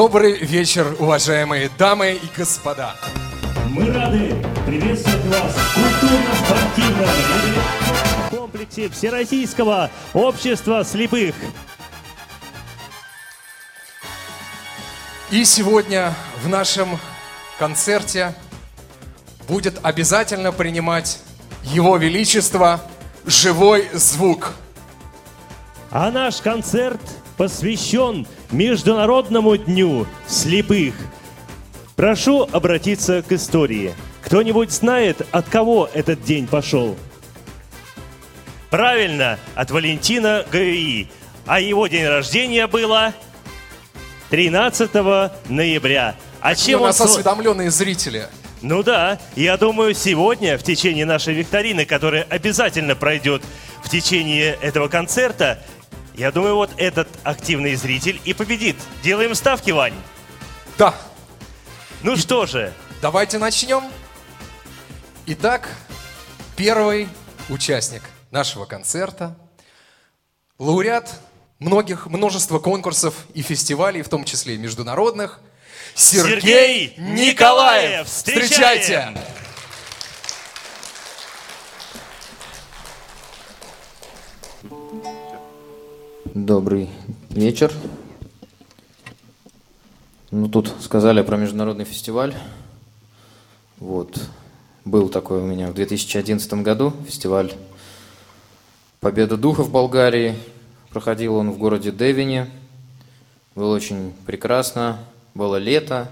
Добрый вечер, уважаемые дамы и господа. Мы рады приветствовать вас в культурно-спортивном комплексе Всероссийского общества слепых. И сегодня в нашем концерте будет обязательно принимать Его Величество живой звук. А наш концерт посвящен Международному дню слепых. Прошу обратиться к истории. Кто-нибудь знает, от кого этот день пошел? Правильно, от Валентина Гаи. А его день рождения было 13 ноября. А Какие чем у нас он... осведомленные зрители. Ну да, я думаю, сегодня, в течение нашей викторины, которая обязательно пройдет в течение этого концерта, я думаю, вот этот активный зритель и победит. Делаем ставки, Вань. Да, Ну что же, давайте начнем. Итак, первый участник нашего концерта, лауреат многих, множества конкурсов и фестивалей, в том числе и международных, Сергей, Сергей Николаев. Николаев. Встречайте! Добрый вечер. Ну, тут сказали про международный фестиваль. Вот. Был такой у меня в 2011 году фестиваль Победа духа в Болгарии. Проходил он в городе Девине. Было очень прекрасно. Было лето,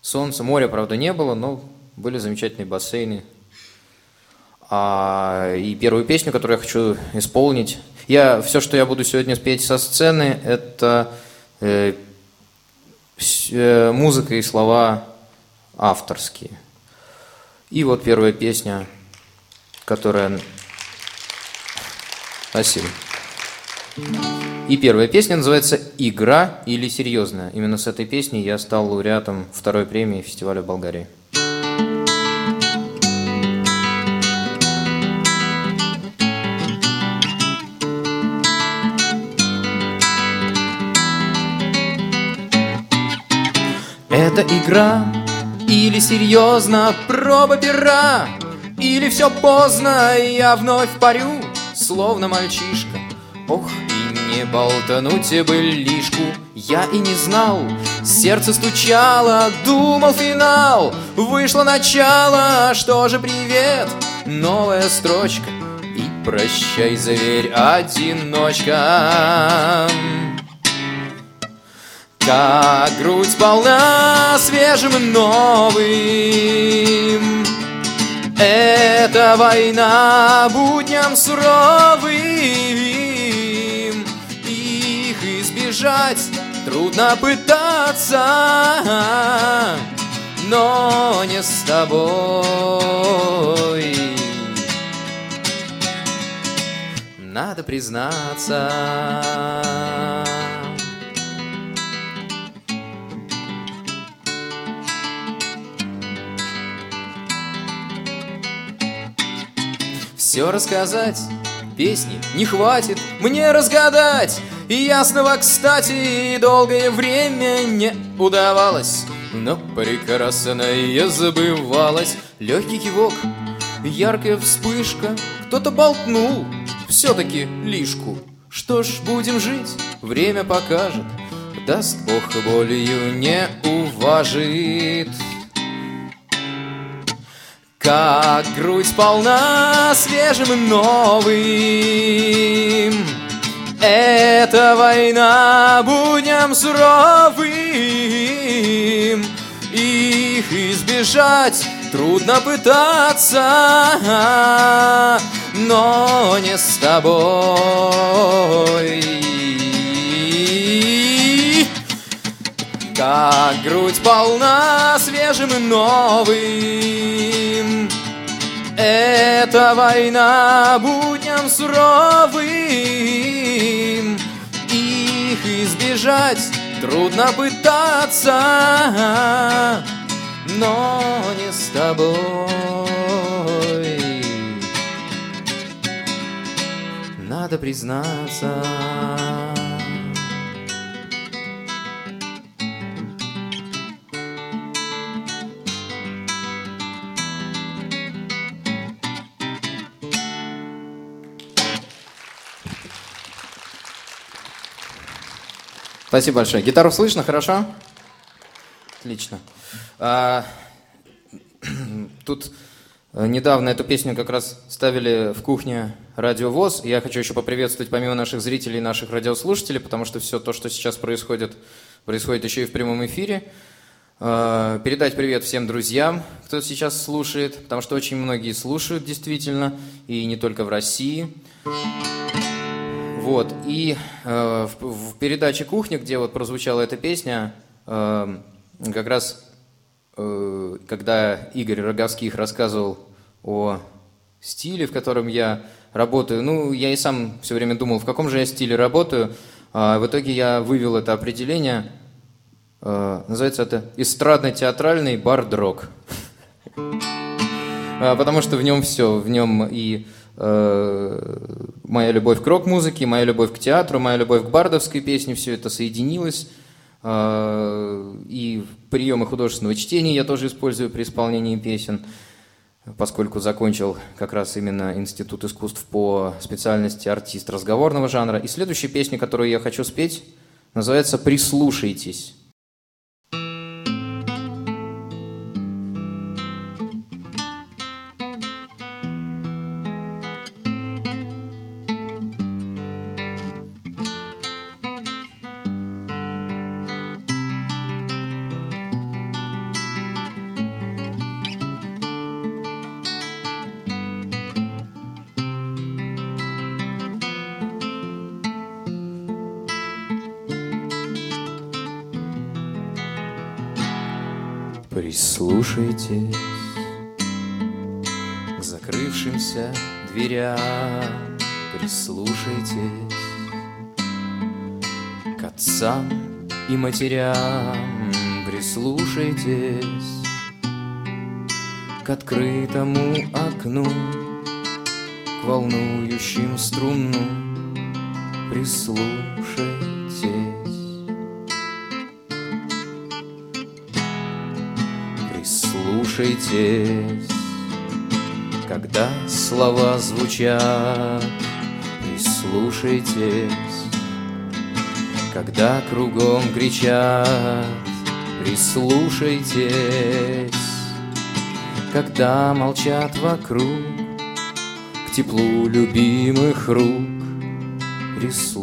солнце, моря, правда, не было, но были замечательные бассейны. А, и первую песню, которую я хочу исполнить, я все, что я буду сегодня петь со сцены, это э, э, музыка и слова авторские. И вот первая песня, которая... Спасибо. И первая песня называется «Игра или серьезная». Именно с этой песней я стал лауреатом второй премии фестиваля Болгарии. Это игра или серьезно проба пера Или все поздно, я вновь парю, словно мальчишка. Ох, и не болтануть бы лишку. Я и не знал, сердце стучало, думал финал. Вышло начало, что же привет, новая строчка И прощай, зверь, одиночка как грудь полна свежим новым. Это война будням суровым. Их избежать трудно пытаться Но не с тобой. Надо признаться Все рассказать. Песни не хватит мне разгадать. И ясного, кстати, долгое время не удавалось. Но прекрасное забывалось Легкий кивок, яркая вспышка. Кто-то болтнул все-таки лишку. Что ж, будем жить, время покажет. Даст Бог болью не уважит как грудь полна свежим новым. Это война будням суровым. Их избежать трудно пытаться Но не с тобой как грудь полна свежим и новым. Это война будням суровым. Их избежать трудно пытаться Но не с тобой. Надо признаться Спасибо большое. Гитару слышно, хорошо? Отлично. А, тут э, недавно эту песню как раз ставили в кухне Радио ВОЗ. Я хочу еще поприветствовать помимо наших зрителей, наших радиослушателей, потому что все то, что сейчас происходит, происходит еще и в прямом эфире. А, передать привет всем друзьям, кто сейчас слушает, потому что очень многие слушают действительно, и не только в России. Вот, и э, в, в передаче «Кухня», где вот прозвучала эта песня, э, как раз, э, когда Игорь Роговских рассказывал о стиле, в котором я работаю, ну, я и сам все время думал, в каком же я стиле работаю, а в итоге я вывел это определение, э, называется это «эстрадно-театральный бард-рок». А, потому что в нем все, в нем и моя любовь к рок-музыке, моя любовь к театру, моя любовь к бардовской песне, все это соединилось. Э, и приемы художественного чтения я тоже использую при исполнении песен, поскольку закончил как раз именно Институт искусств по специальности артист разговорного жанра. И следующая песня, которую я хочу спеть, называется «Прислушайтесь». Прислушайтесь к закрывшимся дверям, Прислушайтесь к отцам и матерям, Прислушайтесь к открытому окну, К волнующим струнам, Прислушайтесь Прислушайтесь, когда слова звучат, прислушайтесь, когда кругом кричат, прислушайтесь, когда молчат вокруг, к теплу любимых рук, прислушайтесь.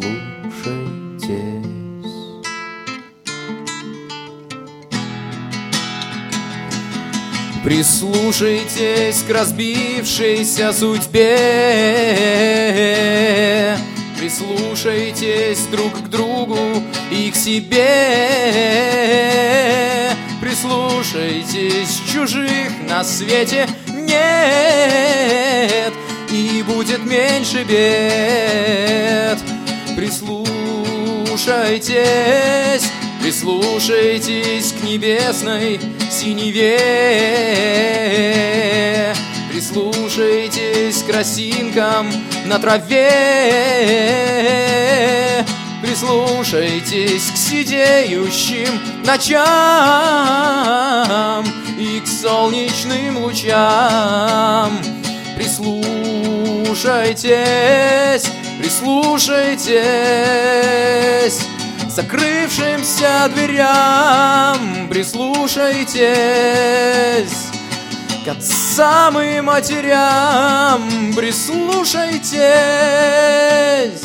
Прислушайтесь к разбившейся судьбе. Прислушайтесь друг к другу и к себе. Прислушайтесь, чужих на свете. Нет И будет меньше бед. Прислушайтесь Прислушайтесь к небесной синеве. Прислушайтесь к росинкам на траве. Прислушайтесь к сидеющим ночам И к солнечным лучам. Прислушайтесь, прислушайтесь закрывшимся дверям Прислушайтесь к отцам и матерям Прислушайтесь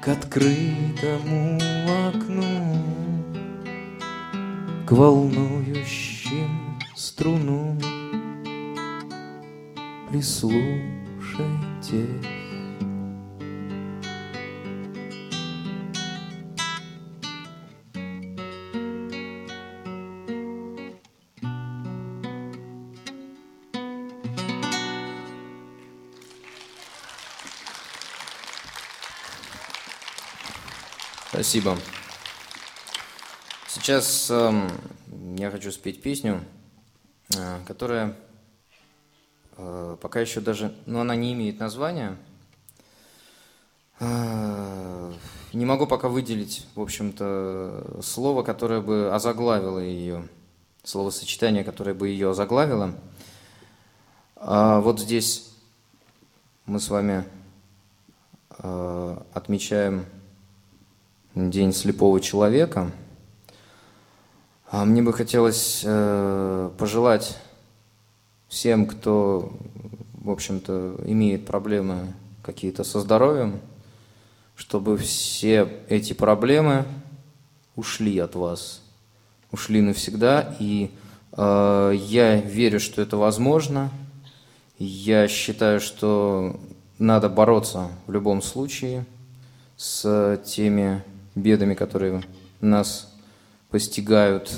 к открытому окну К волнующим струнам. Прислушайтесь Спасибо. Сейчас э, я хочу спеть песню, э, которая э, пока еще даже, ну она не имеет названия. Э, не могу пока выделить, в общем-то, слово, которое бы озаглавило ее, словосочетание, которое бы ее озаглавило. А вот здесь мы с вами э, отмечаем День слепого человека. А мне бы хотелось э, пожелать всем, кто, в общем-то, имеет проблемы какие-то со здоровьем, чтобы все эти проблемы ушли от вас, ушли навсегда. И э, я верю, что это возможно. Я считаю, что надо бороться в любом случае с теми бедами, которые нас постигают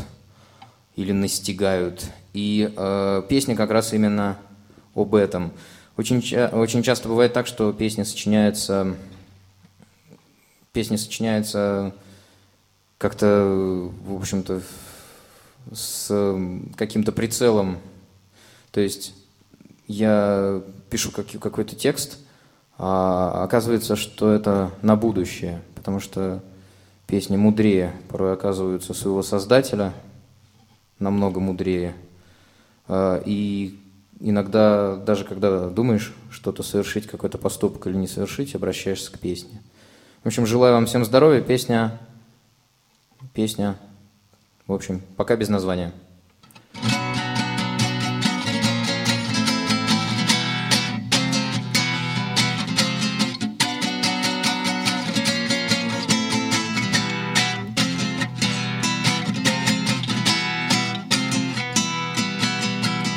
или настигают. И э, песня как раз именно об этом. Очень, очень часто бывает так, что песня сочиняется, песня сочиняется как-то, в общем-то, с каким-то прицелом. То есть я пишу какой-то текст, а оказывается, что это на будущее, потому что песни мудрее порой оказываются своего создателя, намного мудрее. А, и иногда, даже когда думаешь что-то совершить, какой-то поступок или не совершить, обращаешься к песне. В общем, желаю вам всем здоровья. Песня, песня, в общем, пока без названия.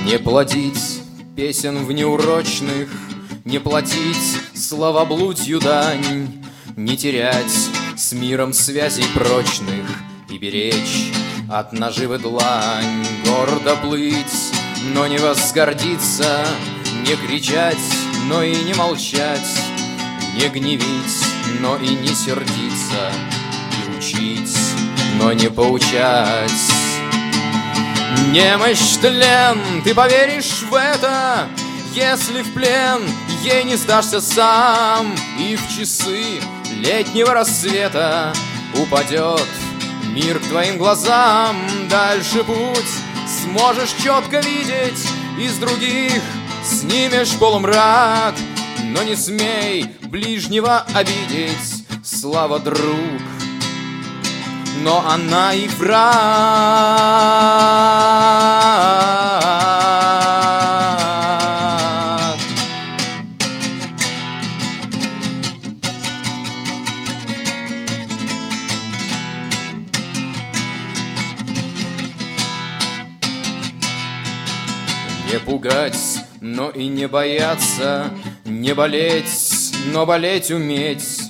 Не платить песен в неурочных, Не платить словоблудью дань, Не терять с миром связей прочных И беречь от наживы длань, Гордо плыть, но не возгордиться, Не кричать, но и не молчать, Не гневить, но и не сердиться, И учить, но не поучать. Немощь тлен, ты поверишь в это, Если в плен ей не сдашься сам, И в часы летнего рассвета Упадет мир к твоим глазам. Дальше путь сможешь четко видеть Из других снимешь полумрак, Но не смей ближнего обидеть, Слава, друг, но она и враг. Не пугать, но и не бояться, не болеть, но болеть уметь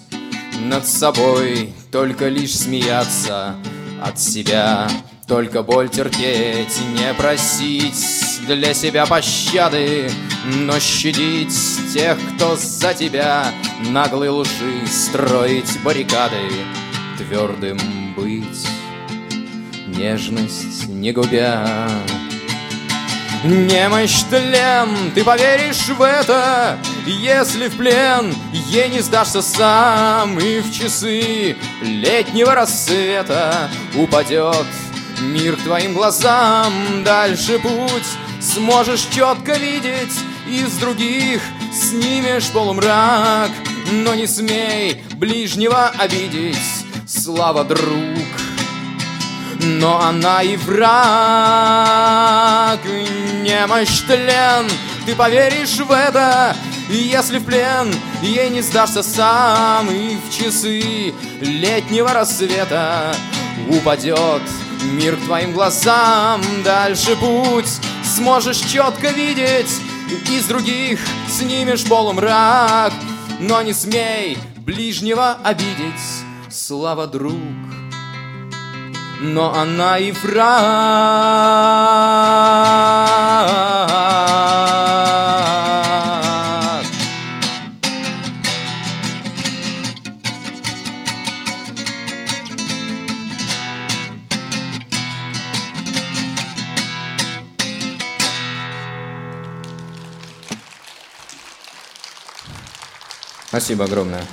над собой только лишь смеяться от себя, только боль терпеть, не просить для себя пощады, но щадить тех, кто за тебя наглой лжи строить баррикады, твердым быть, нежность не губя. Немощь тлен, ты поверишь в это, если в плен ей не сдашься сам И в часы летнего рассвета упадет мир к твоим глазам Дальше путь сможешь четко видеть Из других снимешь полумрак Но не смей ближнего обидеть. Слава, друг, но она и враг Немощь тлен, ты поверишь в это если в плен ей не сдашься сам И в часы летнего рассвета Упадет мир к твоим глазам Дальше путь сможешь четко видеть Из других снимешь полумрак Но не смей ближнего обидеть Слава, друг, но она и враг. Спасибо огромное.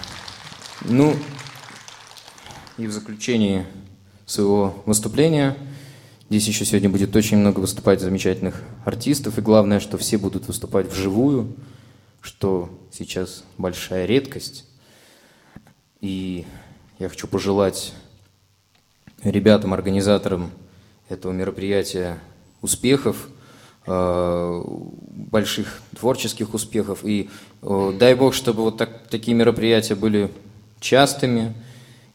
Ну, и в заключении своего выступления. Здесь еще сегодня будет очень много выступать замечательных артистов. И главное, что все будут выступать вживую, что сейчас большая редкость. И я хочу пожелать ребятам, организаторам этого мероприятия успехов, э, больших творческих успехов. И дай бог, чтобы вот так, такие мероприятия были частыми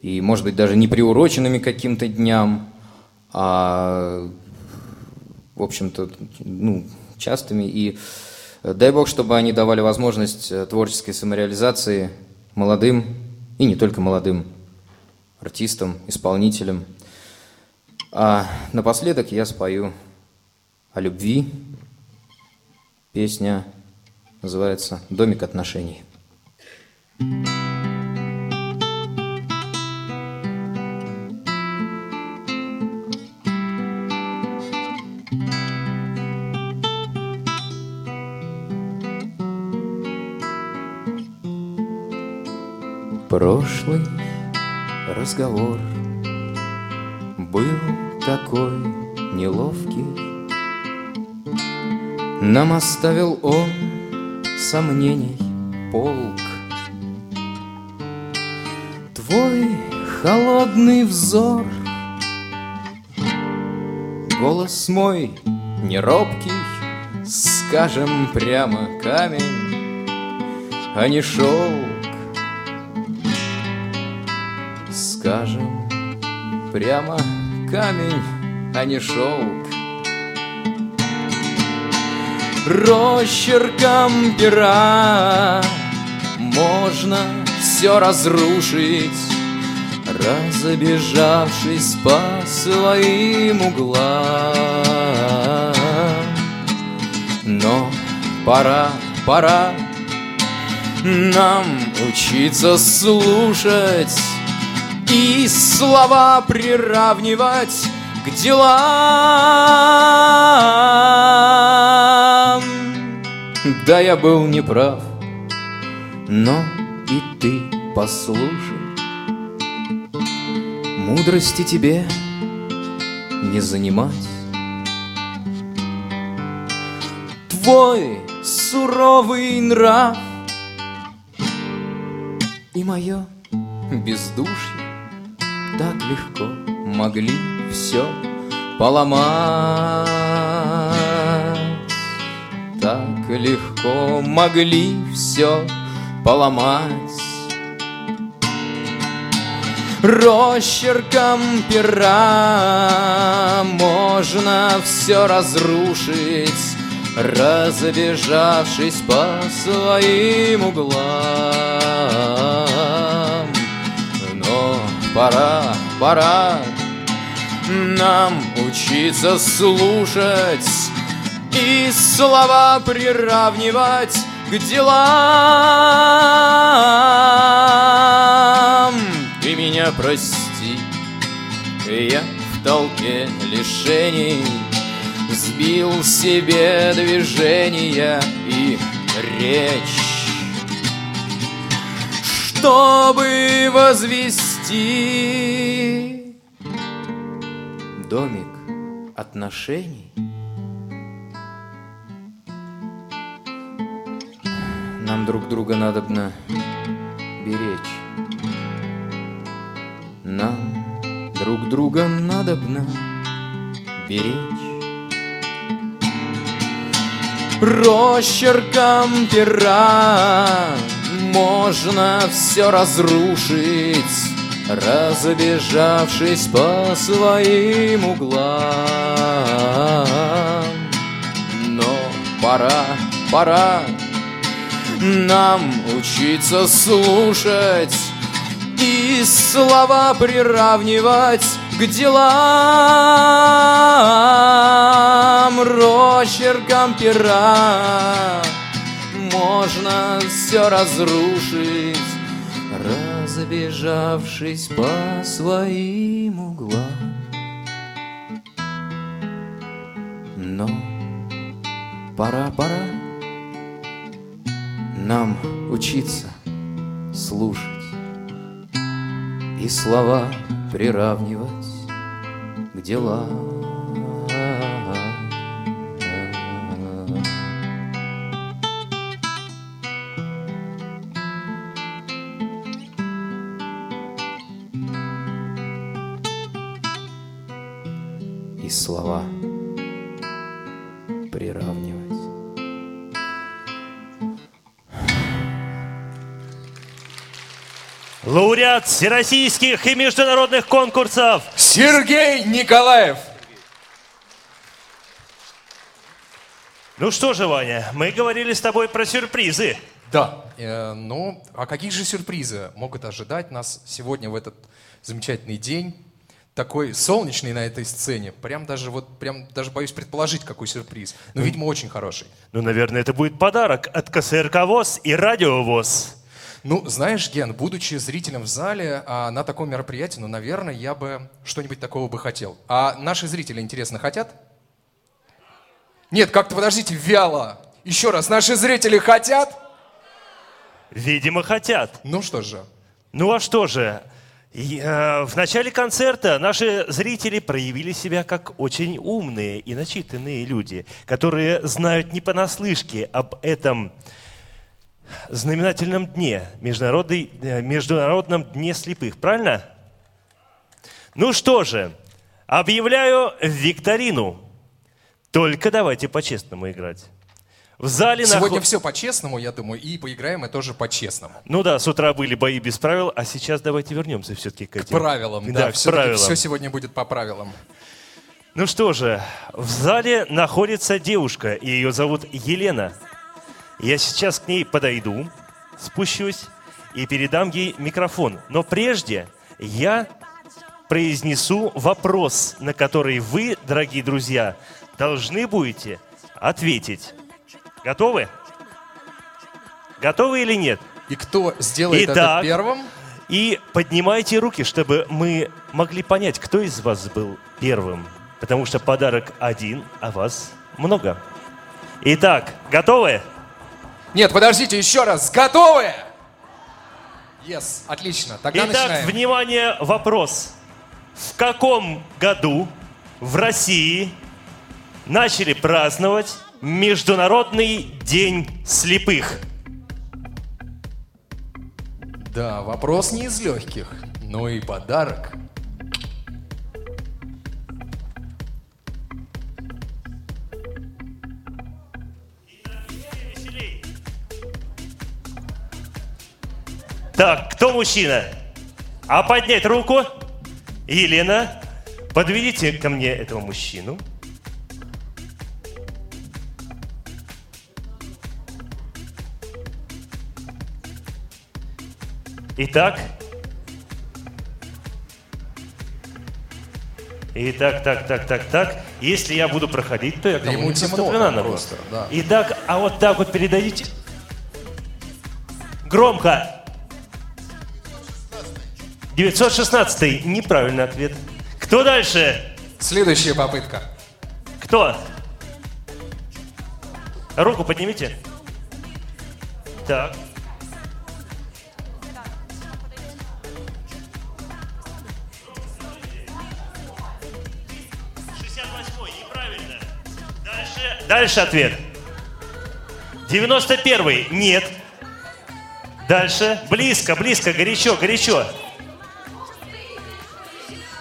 и, может быть, даже не приуроченными каким-то дням, а, в общем-то, ну, частыми. И дай бог, чтобы они давали возможность э, творческой самореализации молодым и не только молодым артистам, исполнителям. А напоследок я спою о любви. Песня называется «Домик отношений». Прошлый разговор был такой неловкий. Нам оставил он сомнений полк. Твой холодный взор, голос мой неробкий, скажем прямо камень, а не шелк. Скажем прямо камень, а не шелк. Росчерком пера можно все разрушить, Разобежавшись по своим углам. Но пора, пора нам учиться слушать и слова приравнивать к делам. Да, я был неправ, но и ты послушай. Мудрости тебе не занимать. Твой суровый нрав и мое бездушье так легко могли все поломать. Так легко могли все поломать. Росчерком пера можно все разрушить, Разбежавшись по своим углам. Но пора, пора нам учиться слушать И слова приравнивать к делам. Ты меня прости, я в толпе лишений Сбил себе движения и речь Чтобы возвести Домик отношений Нам друг друга надобно беречь Нам друг друга надобно беречь Росчерком пера можно все разрушить, Разбежавшись по своим углам. Но пора, пора нам учиться слушать И слова приравнивать к делам Росчерком пера. Можно все разрушить Разбежавшись по своим углам. Но пора, пора нам учиться слушать И слова приравнивать к делам. и слова Лауреат всероссийских и международных конкурсов Сергей Николаев. Ну что же, Ваня, мы говорили с тобой про сюрпризы. Да. Э, ну, а какие же сюрпризы могут ожидать нас сегодня в этот замечательный день? Такой солнечный на этой сцене. Прям даже вот, прям даже боюсь предположить, какой сюрприз. Но, видимо, очень хороший. Ну, наверное, это будет подарок от КСРК ВОЗ и Радио ВОЗ. Ну, знаешь, Ген, будучи зрителем в зале а, на таком мероприятии, ну, наверное, я бы что-нибудь такого бы хотел. А наши зрители, интересно, хотят? Нет, как-то подождите, вяло. Еще раз, наши зрители хотят? Видимо, хотят. Ну что же. Ну а что же? И, э, в начале концерта наши зрители проявили себя как очень умные и начитанные люди, которые знают не понаслышке об этом знаменательном дне, э, международном дне слепых, правильно? Ну что же, объявляю викторину. Только давайте по-честному играть. В зале Сегодня нахо- все по-честному, я думаю, и поиграем мы тоже по-честному. Ну да, с утра были бои без правил, а сейчас давайте вернемся все-таки к этим. Правилам, Да, да, к все, правилам. все сегодня будет по правилам. Ну что же, в зале находится девушка, ее зовут Елена. Я сейчас к ней подойду, спущусь и передам ей микрофон. Но прежде я произнесу вопрос, на который вы, дорогие друзья, должны будете ответить. Готовы? Готовы или нет? И кто сделает это Итак. первым? И поднимайте руки, чтобы мы могли понять, кто из вас был первым. Потому что подарок один, а вас много. Итак, готовы? Нет, подождите, еще раз. Готовы? Yes, отлично. Тогда Итак, начинаем. внимание, вопрос. В каком году в России начали праздновать Международный день слепых? Да, вопрос не из легких, но и подарок. Так, кто мужчина? А поднять руку? Елена, подведите ко мне этого мужчину. Итак. Итак, так, так, так, так. Если я буду проходить, то я Да кому-нибудь темно просто, да. Итак, а вот так вот передадите. Громко. 916 неправильный ответ. Кто дальше? Следующая попытка. Кто? Руку поднимите. Так. Дальше, дальше ответ. 91 нет. Дальше. Близко, близко, горячо, горячо.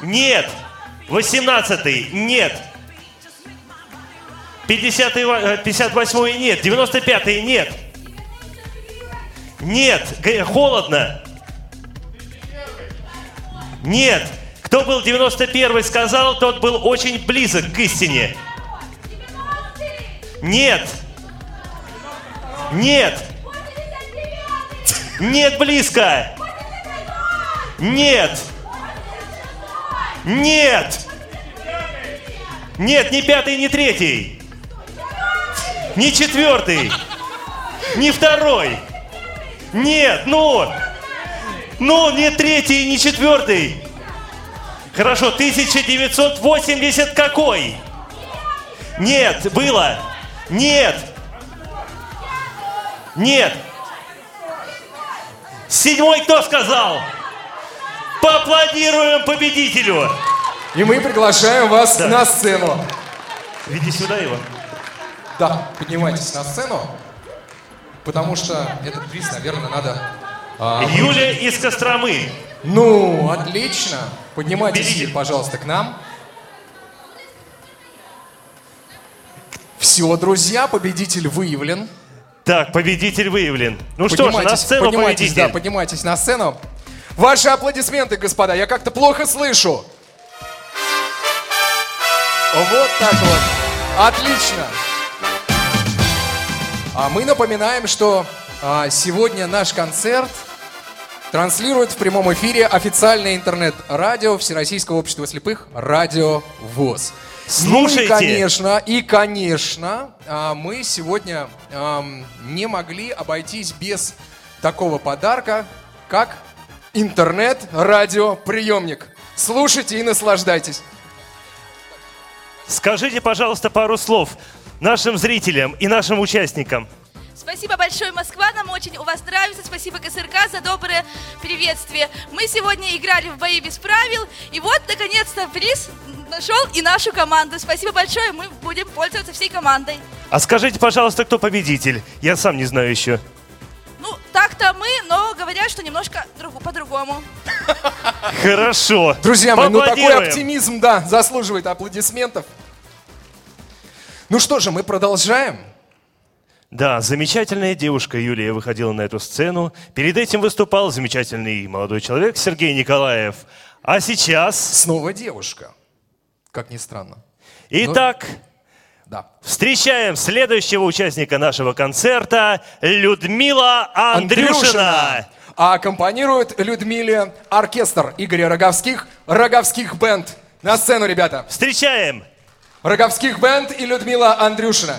Нет. 18 нет. 50 58 нет. 95 нет. Нет. Холодно. Нет. Кто был 91 сказал, тот был очень близок к истине. Нет. Нет. Нет, близко. Нет. Нет. Нет, не пятый, не третий. Не четвертый. Не второй. Нет, ну. Ну, не третий, не четвертый. Хорошо, 1980 какой? Нет, было. Нет. Нет. Седьмой кто сказал? Поаплодируем победителю. И мы приглашаем вас Да. на сцену. Веди сюда его. Да, поднимайтесь на сцену, потому что этот приз, наверное, надо... а, Юля из Все, друзья, победитель выявлен. Так, победитель выявлен. Ну что ж, на сцену поднимайтесь, победитель. да, поднимайтесь на сцену. Ваши аплодисменты, господа, я как-то плохо слышу. Вот так вот. Отлично. А мы напоминаем, что а, сегодня наш концерт транслирует в прямом эфире официальное интернет-радио Всероссийского общества слепых «Радио ВОЗ». Слушайте. Ну и, конечно, и, конечно, а, мы сегодня ам, не могли обойтись без такого подарка, как интернет-радиоприемник. Слушайте и наслаждайтесь. Скажите, пожалуйста, пару слов нашим зрителям и нашим участникам. Спасибо большое, Москва. Нам очень у вас нравится. Спасибо КСРК за доброе приветствие. Мы сегодня играли в бои без правил. И вот, наконец-то, приз нашел и нашу команду. Спасибо большое. Мы будем пользоваться всей командой. А скажите, пожалуйста, кто победитель? Я сам не знаю еще. Ну, так-то мы, но говорят, что немножко другу- по-другому. Хорошо. Друзья мои, ну такой оптимизм, да, заслуживает аплодисментов. Ну что же, мы продолжаем. Да, замечательная девушка Юлия выходила на эту сцену. Перед этим выступал замечательный молодой человек Сергей Николаев. А сейчас... Снова девушка. Как ни странно. Итак, Да. встречаем следующего участника нашего концерта Людмила Андрюшина. А аккомпанирует Людмиле оркестр Игоря Роговских, Роговских бенд. На сцену, ребята. Встречаем! Роговских бенд и Людмила Андрюшина.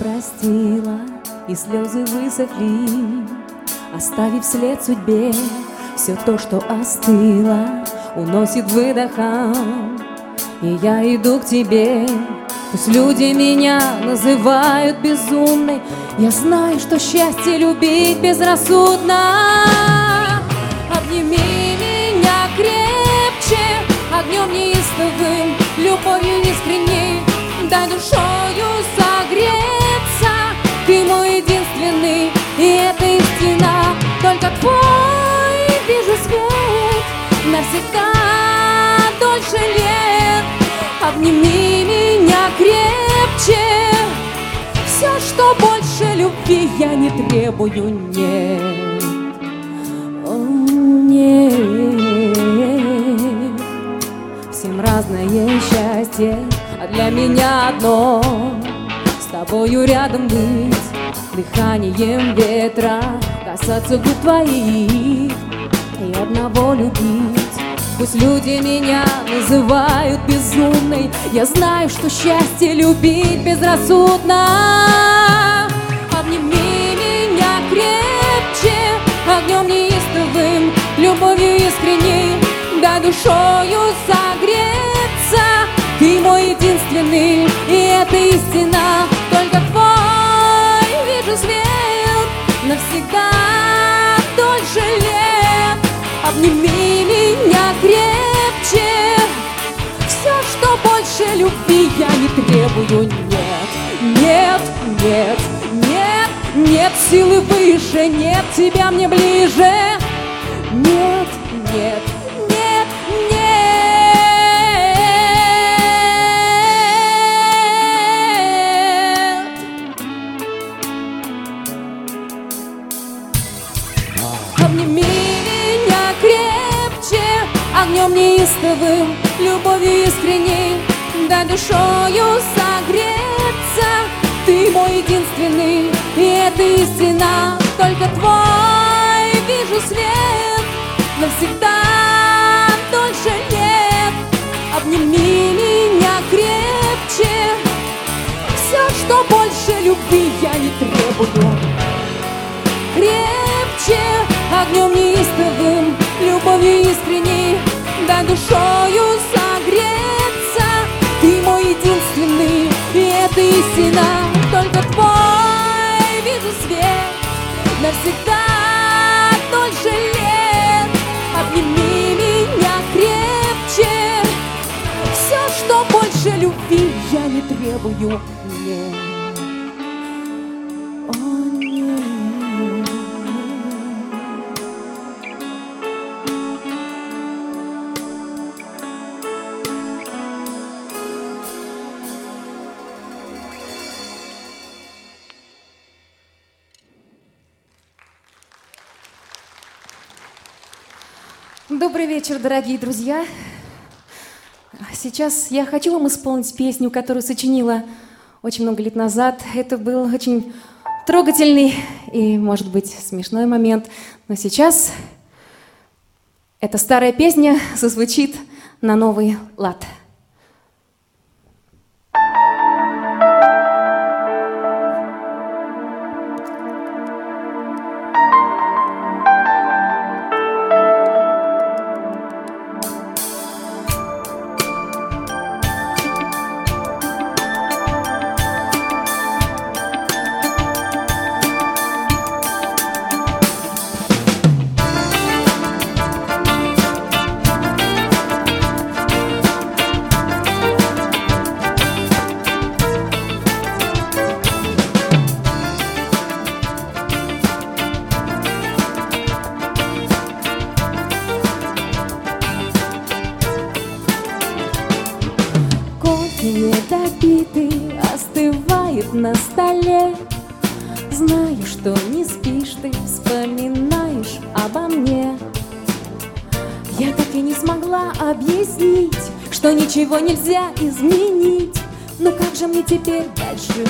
Простила, и слезы высохли, Оставив след судьбе все то, что остыло, Уносит выдохом, и я иду к тебе. Пусть люди меня называют безумной, Я знаю, что счастье любить безрассудно. Обними меня крепче, огнем неистовым, любовью искренней, дай душою согреться. И это истина. Только твой вижу свет навсегда дольше лет. Обними меня крепче. Все, что больше любви я не требую, нет. О, нет. Всем разное счастье, а для меня одно С тобою рядом быть, дыханием ветра Касаться губ твоих и одного любить. Пусть люди меня называют безумной. Я знаю, что счастье любить безрассудно. Обними меня крепче Огнем неистовым, любовью искренней. Дай душою согреться. Ты мой единственный, и это истина дольше лет Обними меня крепче. Все, что больше любви я не требую. Нет, нет, нет, нет, нет силы выше. Нет тебя мне ближе. Нет, нет, Огнем неистовым, любовью искренней Дай душою согреться. Ты мой единственный, и это истина Только твой вижу свет Навсегда дольше нет. Обними меня крепче. Все, что больше любви я не требую душою согреться. Ты мой единственный, и это истина. Только твой вижу свет навсегда Тот лет. Обними меня крепче. Все, что больше любви я не требую, нет. вечер, дорогие друзья. Сейчас я хочу вам исполнить песню, которую сочинила очень много лет назад. Это был очень трогательный и, может быть, смешной момент. Но сейчас эта старая песня зазвучит на новый лад. that you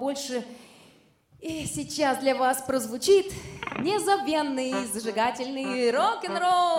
побольше. И сейчас для вас прозвучит незабвенный, зажигательный рок-н-ролл.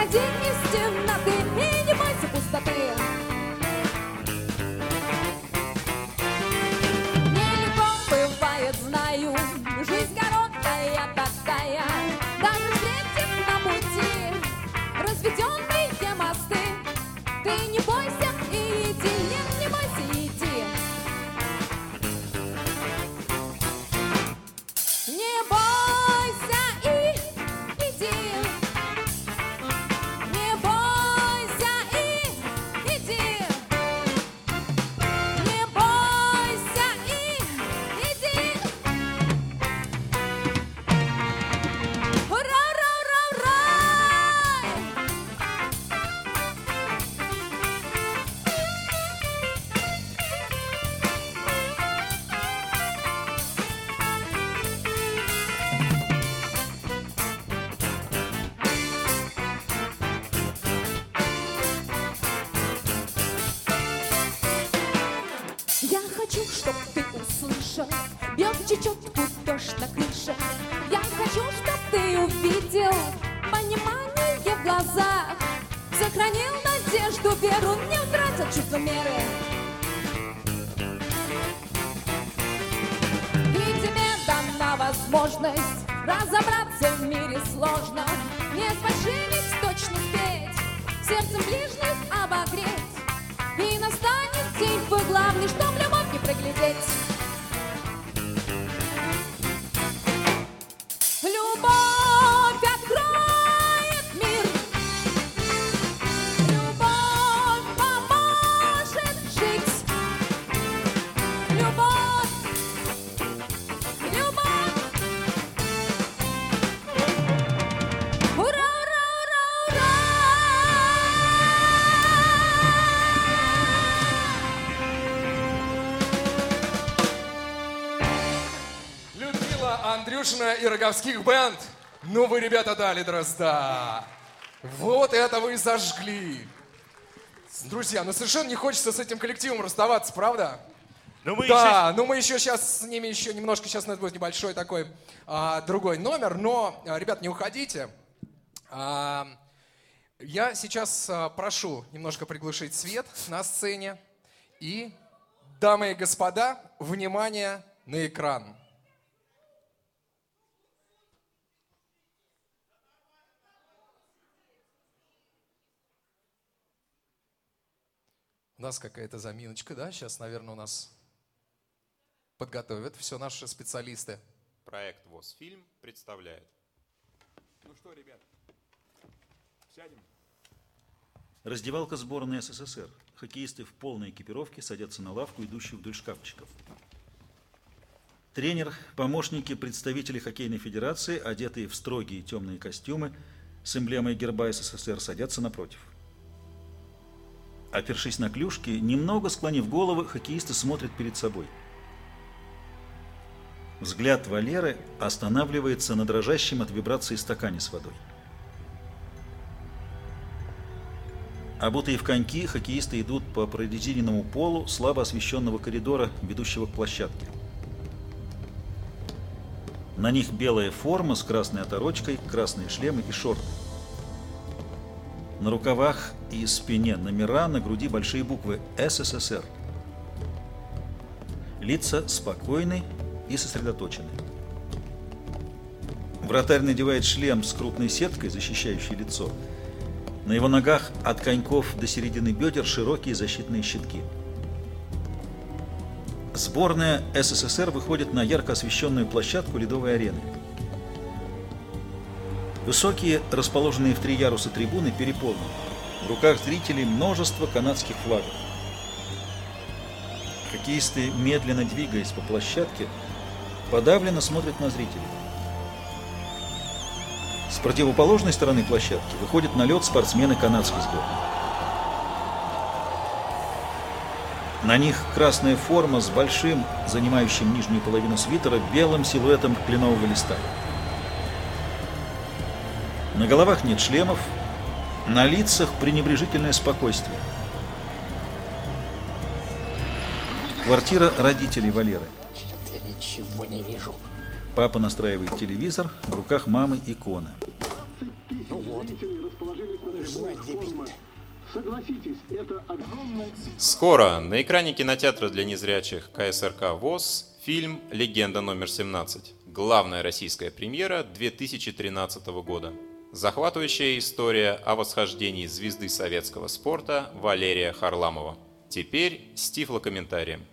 Выходи из темноты и не бойся пустоты. Андрюшина и Роговских бенд. Ну вы, ребята, дали дрозда. Вот это вы зажгли. Друзья, ну совершенно не хочется с этим коллективом расставаться, правда? Ну, мы да, ну мы еще сейчас с ними еще немножко, сейчас у нас будет небольшой такой а, другой номер, но, а, ребят, не уходите. А, я сейчас а, прошу немножко приглушить свет на сцене и, дамы и господа, внимание на экран. У нас какая-то заминочка, да? Сейчас, наверное, у нас подготовят все наши специалисты. Проект ВОЗ-фильм представляет. Ну что, ребят, сядем? Раздевалка сборной СССР. Хоккеисты в полной экипировке садятся на лавку, идущую вдоль шкафчиков. Тренер, помощники, представители хоккейной федерации, одетые в строгие темные костюмы с эмблемой герба СССР, садятся напротив. Опершись на клюшки, немного склонив головы, хоккеисты смотрят перед собой. Взгляд Валеры останавливается на дрожащем от вибрации стакане с водой. Обутые в коньки, хоккеисты идут по прорезиненному полу слабо освещенного коридора, ведущего к площадке. На них белая форма с красной оторочкой, красные шлемы и шорты. На рукавах и спине номера, на груди большие буквы «СССР». Лица спокойны и сосредоточены. Вратарь надевает шлем с крупной сеткой, защищающей лицо. На его ногах от коньков до середины бедер широкие защитные щитки. Сборная СССР выходит на ярко освещенную площадку ледовой арены. Высокие, расположенные в три яруса трибуны, переполнены. В руках зрителей множество канадских флагов. Хоккеисты, медленно двигаясь по площадке, подавленно смотрят на зрителей. С противоположной стороны площадки выходят на лед спортсмены канадской сборной. На них красная форма с большим, занимающим нижнюю половину свитера, белым силуэтом кленового листа. На головах нет шлемов, на лицах пренебрежительное спокойствие. Квартира родителей Валеры. Я ничего не вижу. Папа настраивает телевизор, в руках мамы икона. Ну вот. Скоро на экране кинотеатра для незрячих КСРК ВОЗ фильм «Легенда номер 17». Главная российская премьера 2013 года. Захватывающая история о восхождении звезды советского спорта Валерия Харламова. Теперь с тифлокомментарием.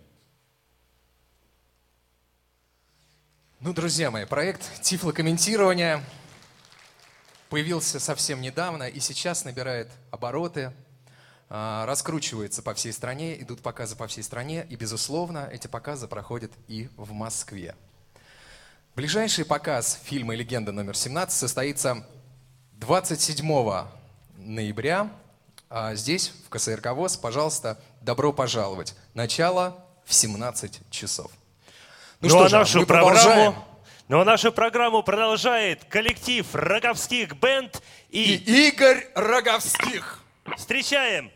Ну, друзья мои, проект тифлокомментирования появился совсем недавно и сейчас набирает обороты, а, раскручивается по всей стране, идут показы по всей стране, и, безусловно, эти показы проходят и в Москве. Ближайший показ фильма «Легенда номер 17» состоится 27 ноября а здесь, в КСРК ВОЗ. Пожалуйста, добро пожаловать. Начало в 17 часов. Ну, Ну, что а же, нашу мы программу, продолжаем. ну а нашу программу продолжает коллектив роговских бенд И и Игорь Роговских. встречаем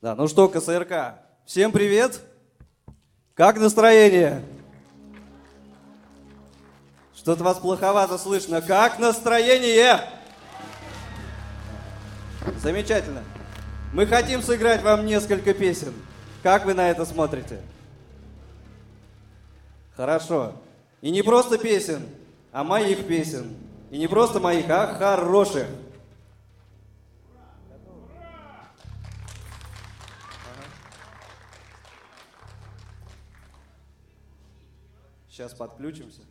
Да, ну что, КСРК, всем привет! Как настроение? Что-то вас плоховато слышно. Как настроение? Замечательно. Мы хотим сыграть вам несколько песен. Как вы на это смотрите? Хорошо. И не просто песен, а моих песен. И не просто моих, а хороших. Сейчас подключимся.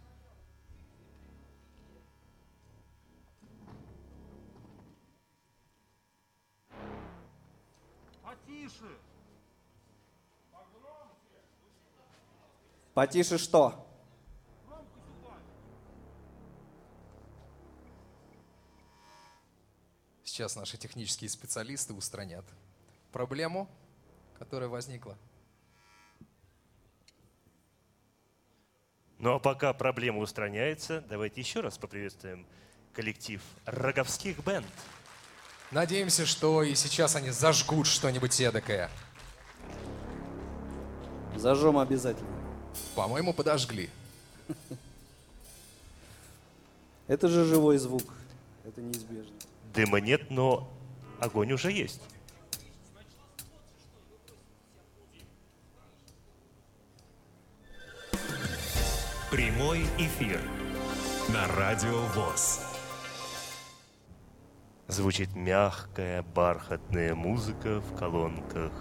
Потише что? Сейчас наши технические специалисты устранят проблему, которая возникла. Ну а пока проблема устраняется, давайте еще раз поприветствуем коллектив роговских бенд. Надеемся, что и сейчас они зажгут что-нибудь эдакое. Зажжем обязательно. По-моему, подожгли. Это же живой звук. Это неизбежно. Дыма нет, но огонь уже есть. Прямой эфир на Радио ВОЗ. Звучит мягкая, бархатная музыка в колонках.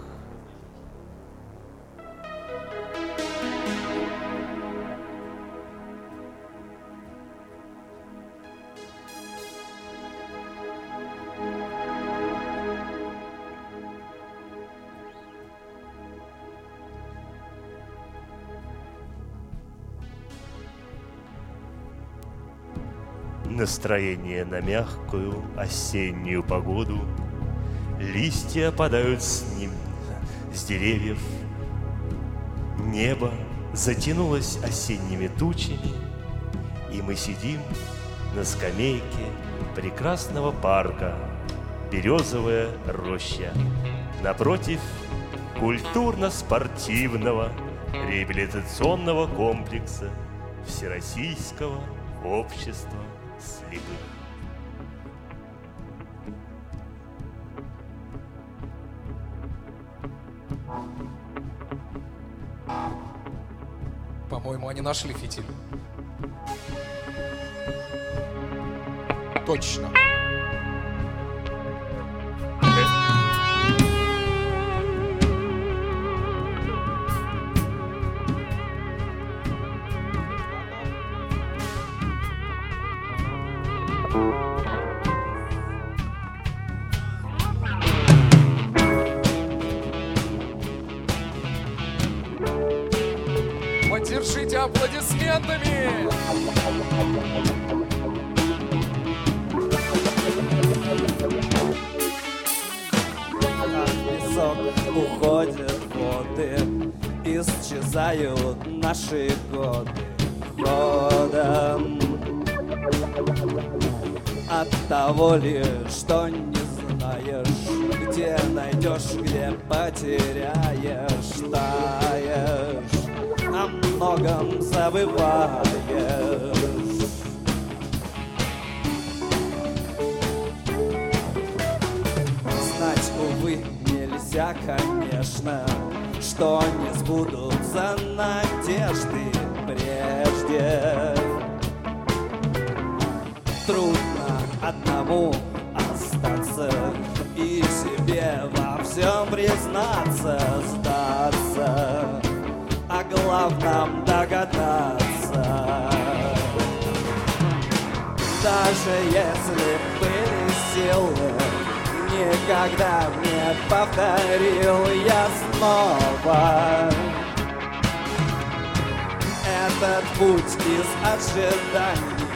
Настроение на мягкую осеннюю погоду Листья опадают с ним, с деревьев. Небо затянулось осенними тучами, И мы сидим на скамейке прекрасного парка Березовая роща. Напротив культурно-спортивного реабилитационного комплекса Всероссийского общества слепых. По-моему, они нашли фитиль. Точно. Годы ходом. От того ли, что не знаешь, где найдешь, где потеряешь, таешь, о многом забываешь. Знать, увы, нельзя, конечно, что не сбудутся надежды прежде. Трудно одному остаться и себе во всем признаться, сдаться, о главном догадаться. Даже если были силы, никогда не повторил я снова этот путь из ожиданий,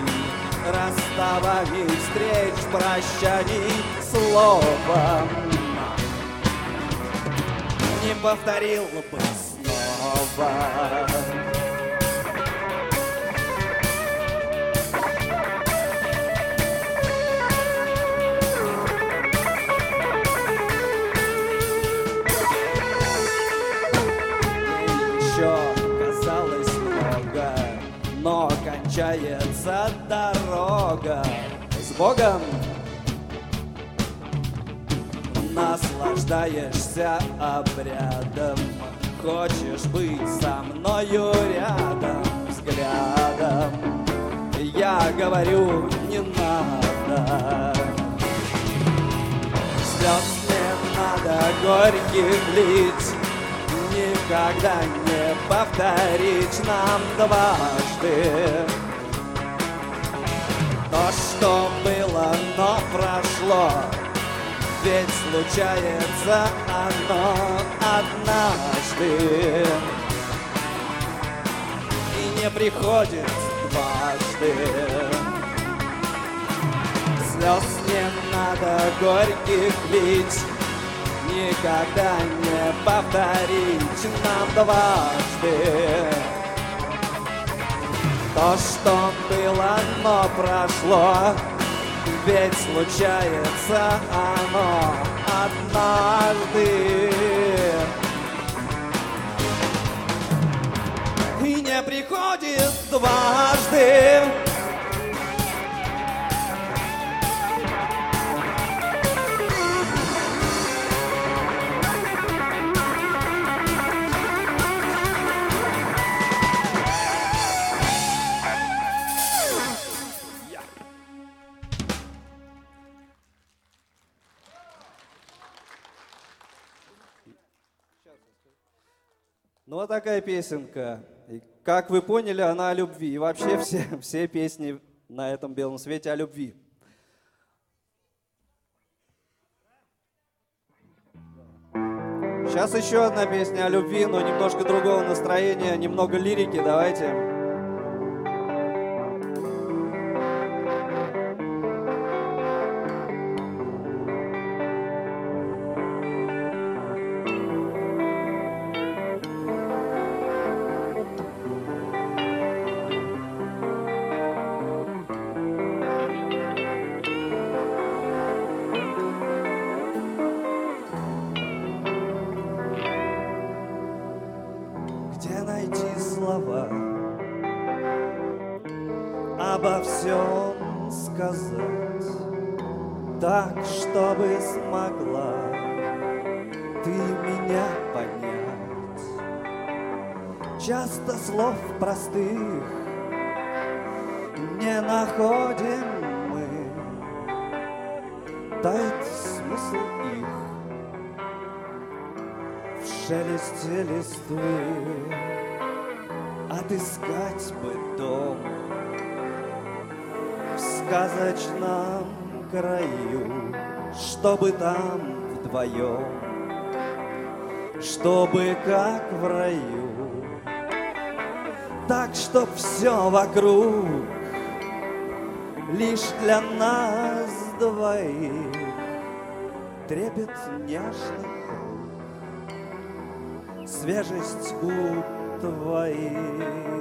расставаний, встреч, прощаний, словом не повторил бы снова. Кончается дорога с Богом. Наслаждаешься обрядом, хочешь быть со мною рядом взглядом. Я говорю, не надо. Слез не надо горьких лить, Никогда не повторить нам дважды. То, что было, но прошло Ведь случается оно однажды. И не приходит дважды. Слез не надо горьких лить Никогда не повторить нам дважды. То, что было, но прошло Ведь случается оно однажды. И не приходит дважды Ну вот такая песенка. И как вы поняли, она о любви. И вообще все, все песни на этом белом свете о любви. Сейчас еще одна песня о любви, но немножко другого настроения, немного лирики. Давайте. Отыскать бы дом В сказочном краю Чтобы там вдвоем Чтобы как в раю Так, чтоб все вокруг Лишь для нас двоих Трепет нежных свежесть губ твоих. Как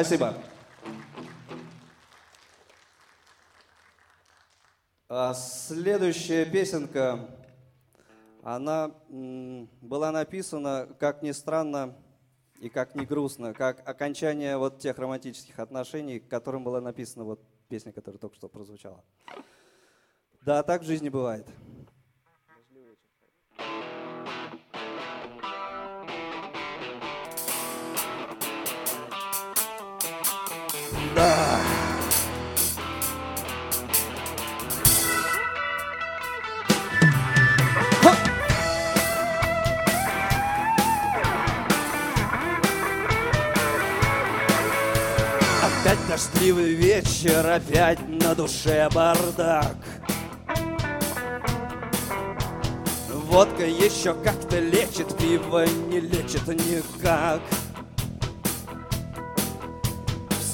Спасибо. А, Следующая песенка, она была написана, как ни странно и как ни грустно, как окончание вот тех романтических отношений, к которым была написана вот песня, которая только что прозвучала. Да, так в жизни бывает. Да. Опять дождливый вечер, опять на душе бардак. Водка еще как-то лечит, пиво не лечит никак.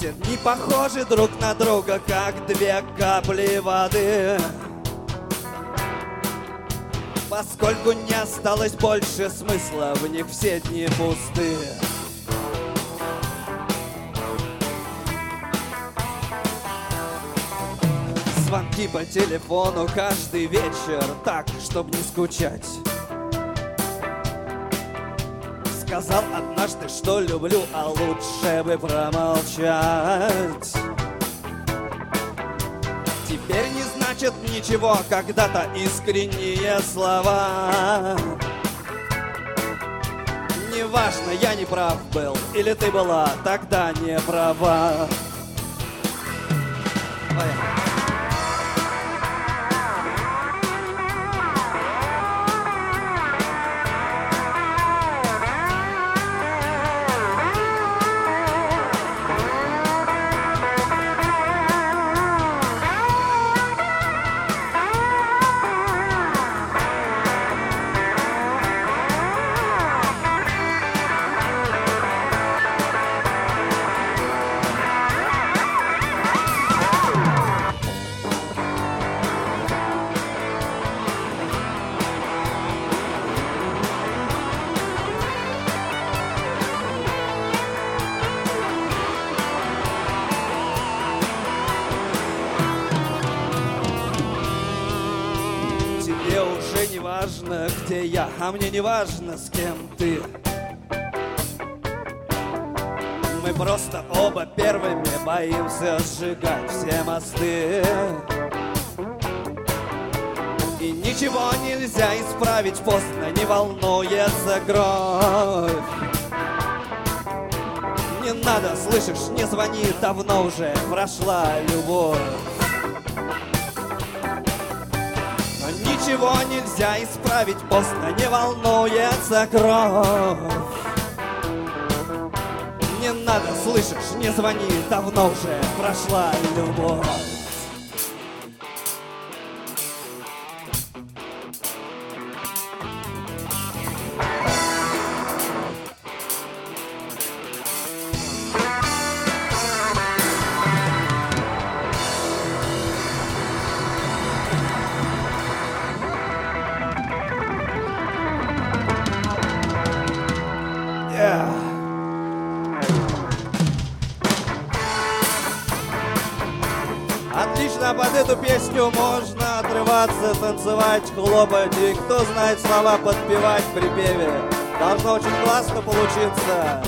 Все дни похожи друг на друга, как две капли воды. Поскольку не осталось больше смысла, в них все дни пусты. Звонки по телефону каждый вечер, так, чтобы не скучать. Сказал однажды, что люблю, а лучше бы промолчать. Теперь не значит ничего, когда-то искренние слова. Неважно, я не прав был, или ты была тогда не права. Поехали. Кем ты. Мы просто оба первыми боимся сжигать все мосты. И ничего нельзя исправить поздно, не волнуется кровь. Не надо, слышишь, не звони, давно уже прошла любовь. Ничего нельзя исправить, поздно не волнуется кровь. Не надо, слышишь, не звони, давно уже прошла любовь. Танцевать, хлопать И кто знает слова подпевать в припеве Должно очень классно получиться.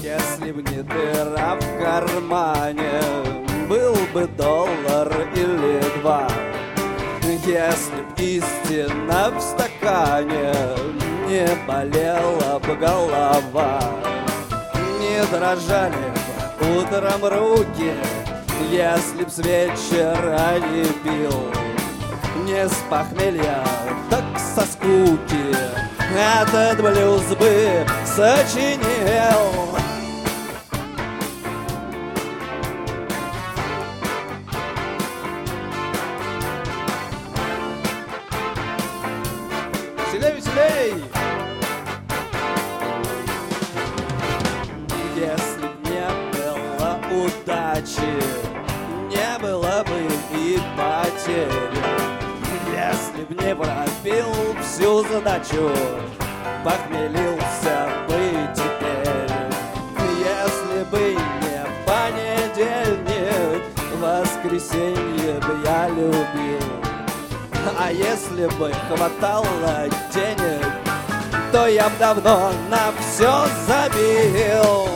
Если б не дыра в кармане Был бы доллар или два. Если б истина в стакане Не болела бы голова. Не дрожали б утром руки Если б с вечера не пил Не с похмелья, так со скуки Этот блюз бы сочинил задачу, похмелился бы теперь. Если бы не понедельник, воскресенье бы я любил. А если бы хватало денег, то я б давно на все забил.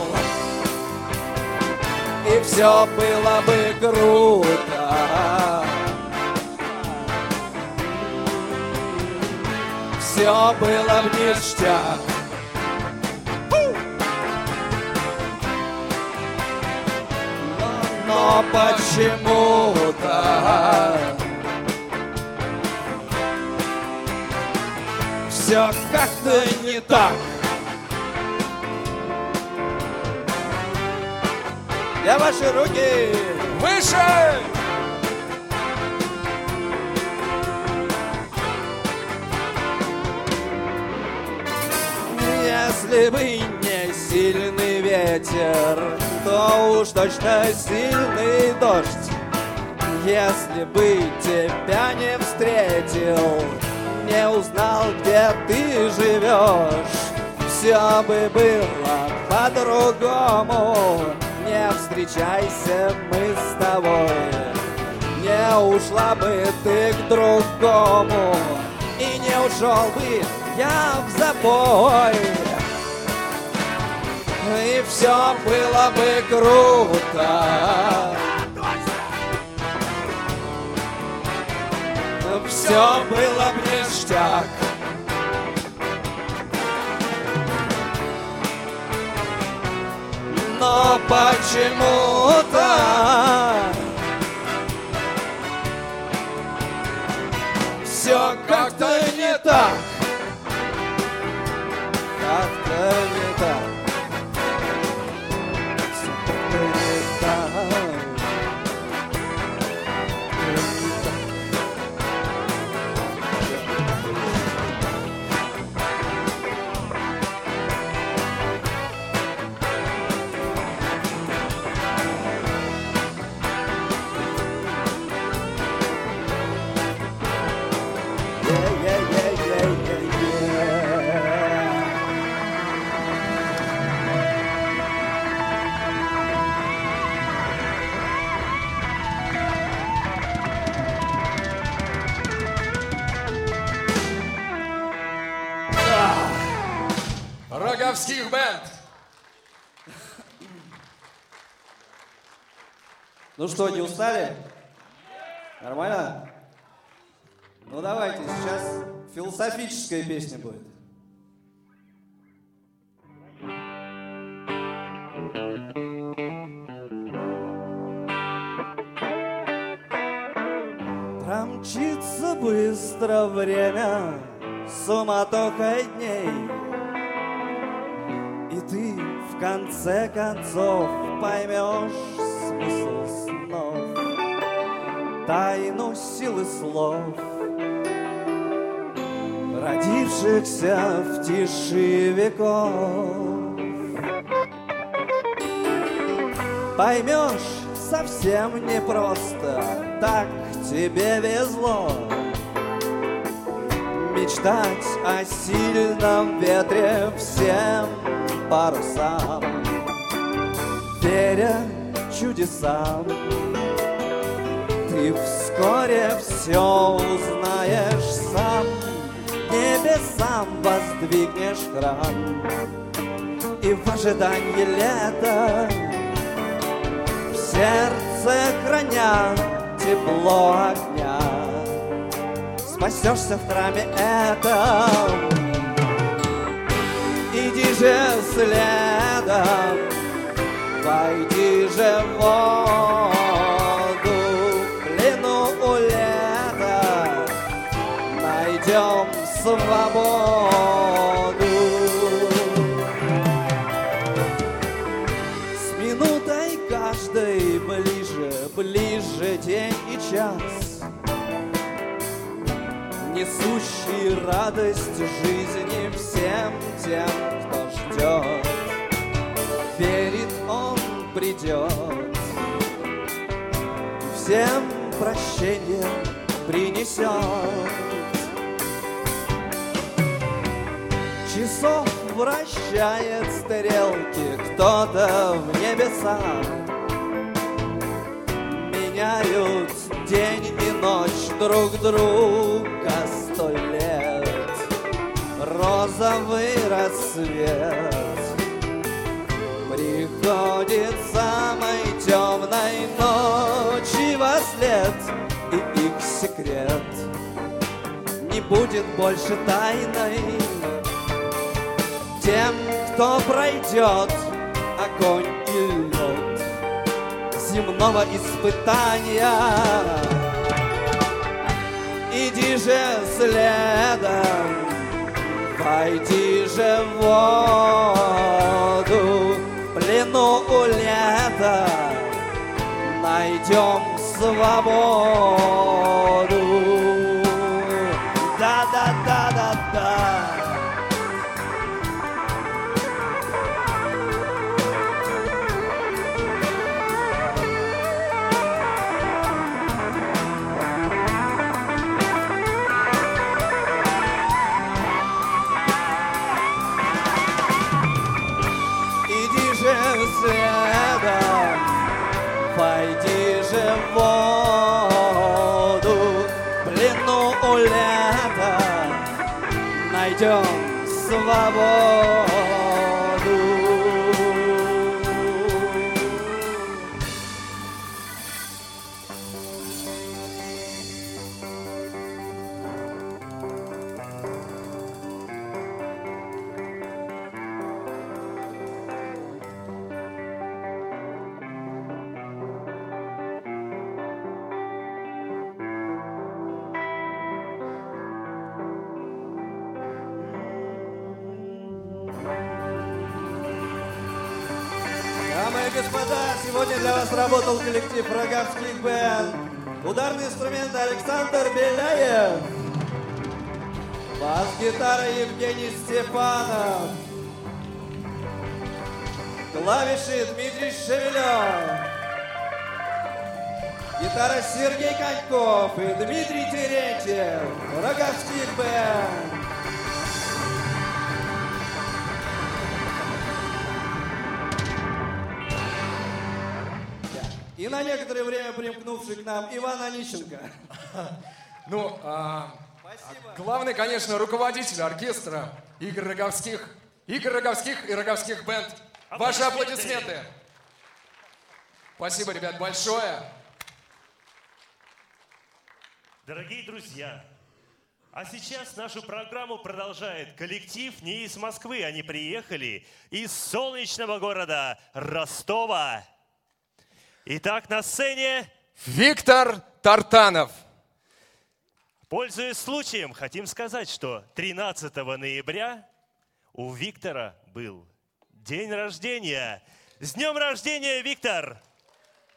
И все было бы круто. Все было в ништяк. Но почему-то все как-то не так. Я ваши руки выше! Если бы не сильный ветер, то уж точно сильный дождь. Если бы тебя не встретил, не узнал, где ты живешь, все бы было по-другому. Не встречайся мы с тобой, не ушла бы ты к другому, и не ушел бы я в запой. И все было бы круто. Все было бы ништяк. Но почему-то все как-то не так. Как-то Ну что, не устали? Нормально? Ну давайте, сейчас философическая песня будет. Промчится быстро время суматохой дней И ты в конце концов поймешь смысл снов Тайну силы слов Родившихся в тиши веков. Поймешь совсем непросто Так тебе везло. Мечтать о сильном ветре всем парусам Веря чудесам Ты вскоре все узнаешь сам Небесам воздвигнешь храм. И в ожидании лета В сердце храня тепло огня. Спасешься в храме этом. Иди же следом Войди же в воду плену у лета Найдем свободу. С минутой каждой ближе, ближе день и час. Несущий радость жизни всем тем, кто ждет придет. Всем прощение принесет. Часов вращает стрелки кто-то в небесах Меняют день и ночь друг друга сто лет. Розовый рассвет Приходит самой темной ночи во след И их секрет. Не будет больше тайной. Тем, кто пройдет огонь и лед Земного испытания Иди же следом Войди же в воду В плену у лета. Найдем свободу работал коллектив Роговских бенд. Ударный инструмент Александр Беляев. Бас-гитара Евгений Степанов. Клавиши Дмитрий Шевелев. Гитара Сергей Коньков и Дмитрий Терентьев. Роговских бенд. И на некоторое время примкнувший к нам Иван Онищенко. Ну, а, главный, конечно, руководитель оркестра Игорь Роговских. Игорь Роговских и Роговских бенд. Ваши аплодисменты. Спасибо, ребят, большое. Дорогие друзья, а сейчас нашу программу продолжает коллектив не из Москвы, они приехали из солнечного города Ростова. Итак, на сцене Виктор Тартанов. Пользуясь случаем, хотим сказать, что 13 ноября у Виктора был день рождения. С днем рождения, Виктор!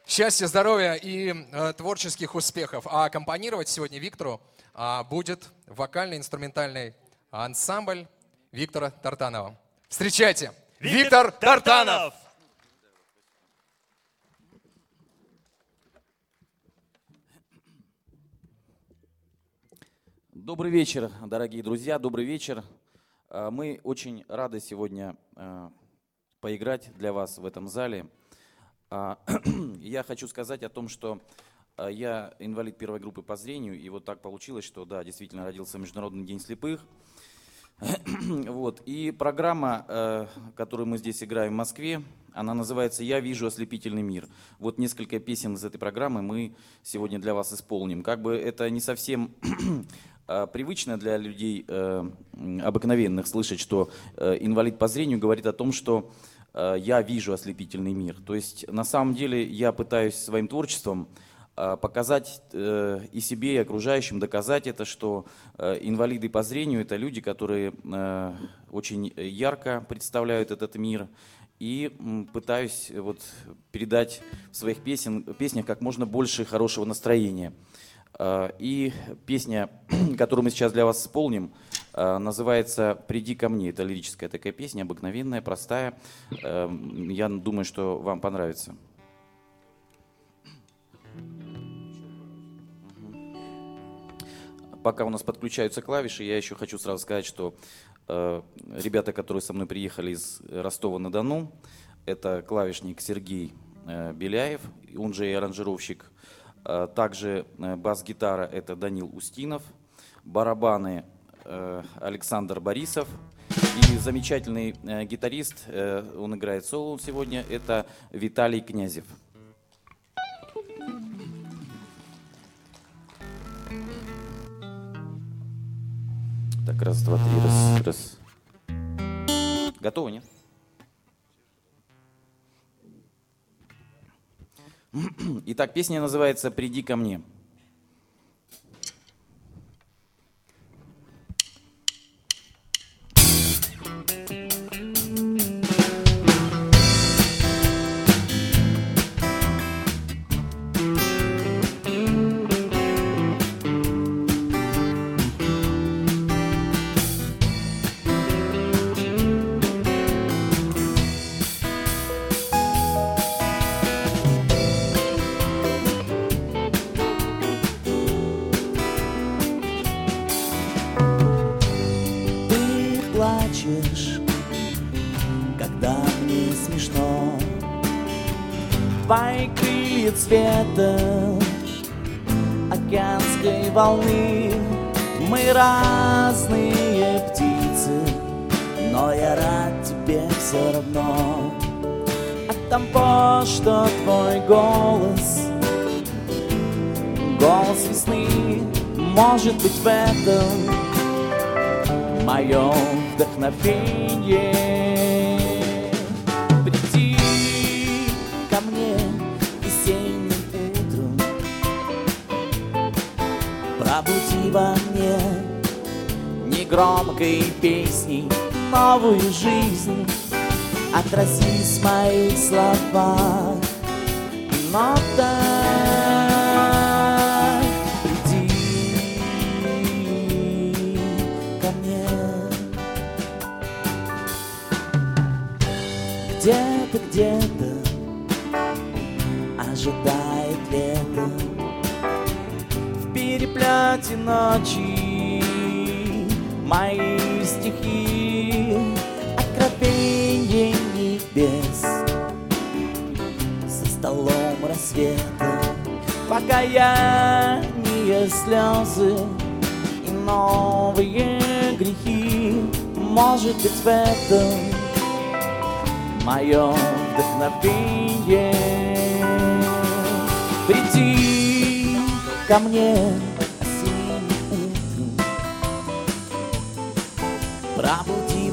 Счастья, здоровья и э, творческих успехов. А аккомпанировать сегодня Виктору а, будет вокально-инструментальный ансамбль Виктора Тартанова. Встречайте! Виктор, Тартанов! Добрый вечер, дорогие друзья, добрый вечер. А, Мы очень рады сегодня а, поиграть для вас в этом зале. А, Я хочу сказать о том, что а, я инвалид первой группы по зрению, и вот так получилось, что, да, действительно родился Международный день слепых. Вот. И программа, э, которую мы здесь играем в Москве, она называется «Я вижу ослепительный мир». Вот несколько песен из этой программы мы сегодня для вас исполним. Как бы это не совсем э, привычно для людей э, обыкновенных слышать, что э, инвалид по зрению говорит о том, что э, я вижу ослепительный мир. То есть на самом деле я пытаюсь своим творчеством показать и себе, и окружающим, доказать это, что инвалиды по зрению это люди, которые очень ярко представляют этот мир. И пытаюсь вот передать в своих песен, песнях как можно больше хорошего настроения. Э, И песня, которую мы сейчас для вас исполним, э, называется «Приди ко мне». Это лирическая такая песня, обыкновенная, простая. Э, Я думаю, что вам понравится. Пока у нас подключаются клавиши, я еще хочу сразу сказать, что э, ребята, которые со мной приехали из Ростова-на-Дону, это клавишник Сергей Беляев, он же и аранжировщик. Э, также э, бас-гитара это Данил Устинов, барабаны э, Александр Борисов и замечательный гитарист, он играет соло сегодня, это Виталий Князев. Так, раз, два, три, раз, раз. Готово, нет? Итак, песня называется «Приди ко мне». Плачешь, когда мне смешно. Твои крылья цвета океанской волны. Мы разные птицы, Но я рад тебе все равно. От того, что твой голос Голос весны Может быть в этом Мое вдохновение Приди ко мне весенним утром. Пробуди во мне негромкой песней новую жизнь. Отразись в моих словах и переплете ночи мои стихи Откровение небес. За столом рассвета Покаяние, слезы И новые грехи. Может быть в этом Мое вдохновение. Приди ко мне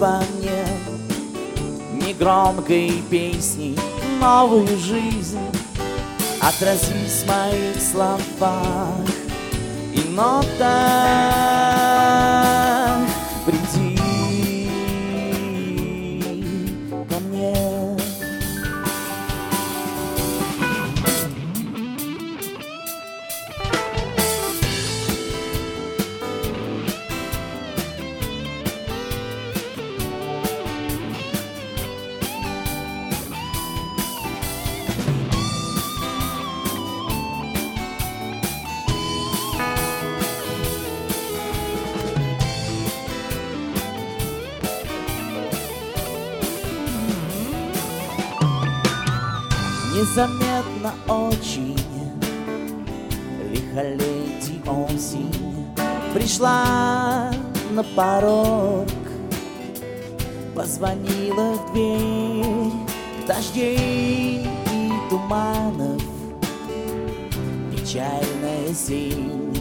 во мне. Негромкой песней новую жизнь Отразись в моих словах. И нотах Незаметно очень. Лихолетий осень Пришла на порог. Позвонила в дверь Дождей и туманов. Печальная зимь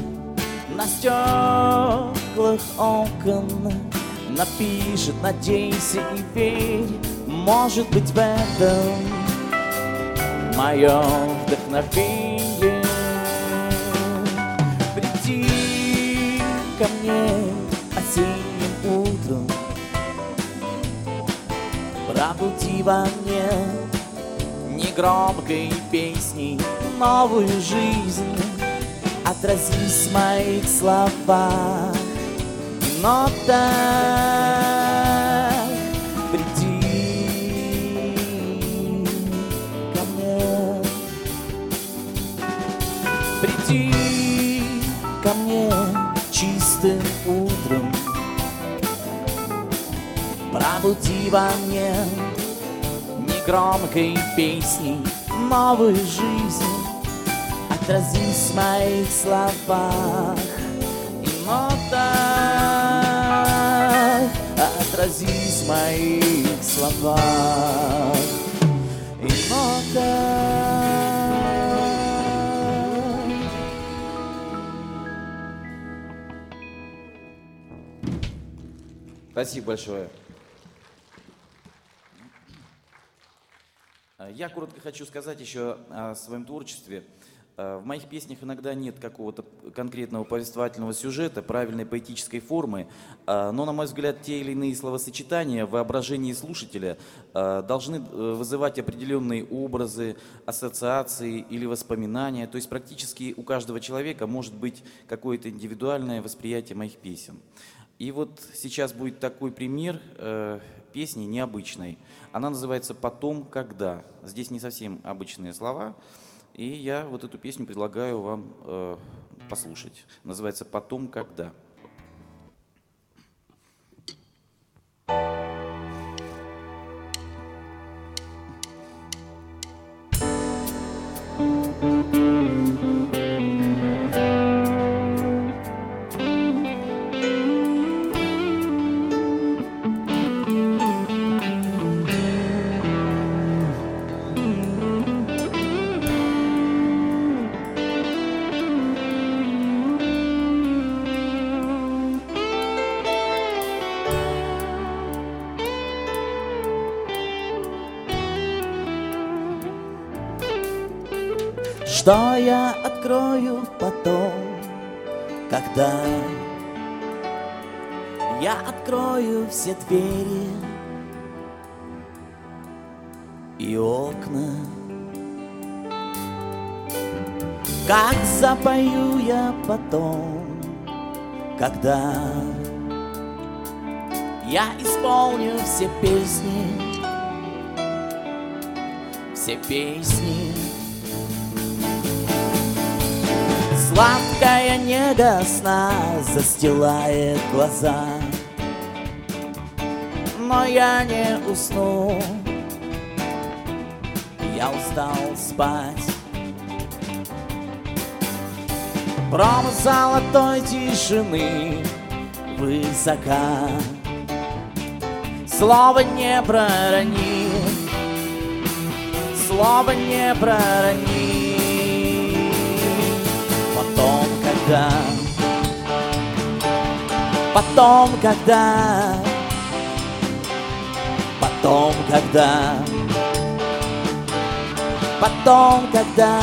На стеклах окон. Напишет, надейся и верь Может быть в этом мое вдохновение. Приди ко мне осенним утром. Пробуди во мне негромкой песней новую жизнь. Отразись в моих словах. И нотах Пробуди во мне негромкой песней новую жизнь Отразись в моих словах и нотах. Отразись в моих словах и нотах. Спасибо большое. Я коротко хочу сказать еще о своем творчестве. А, В моих песнях иногда нет какого-то конкретного повествовательного сюжета, правильной поэтической формы, а, но, на мой взгляд, те или иные словосочетания в воображении слушателя должны э, вызывать определенные образы, ассоциации или воспоминания. То есть практически у каждого человека может быть какое-то индивидуальное восприятие моих песен. И вот сейчас будет такой пример э, песни необычной. Она называется «Потом, когда». Здесь не совсем обычные слова. И я вот эту песню предлагаю вам э, послушать. Называется «Потом, когда». Что открою все двери и окна. Как запою я потом, когда я исполню все песни, все песни. Сладкая нега сна застилает глаза, но я не усну, я устал спать. Промысл золотой тишины высока Слово не пророни. Слово не пророни. Потом, когда? Потом, когда Потом, когда Потом, когда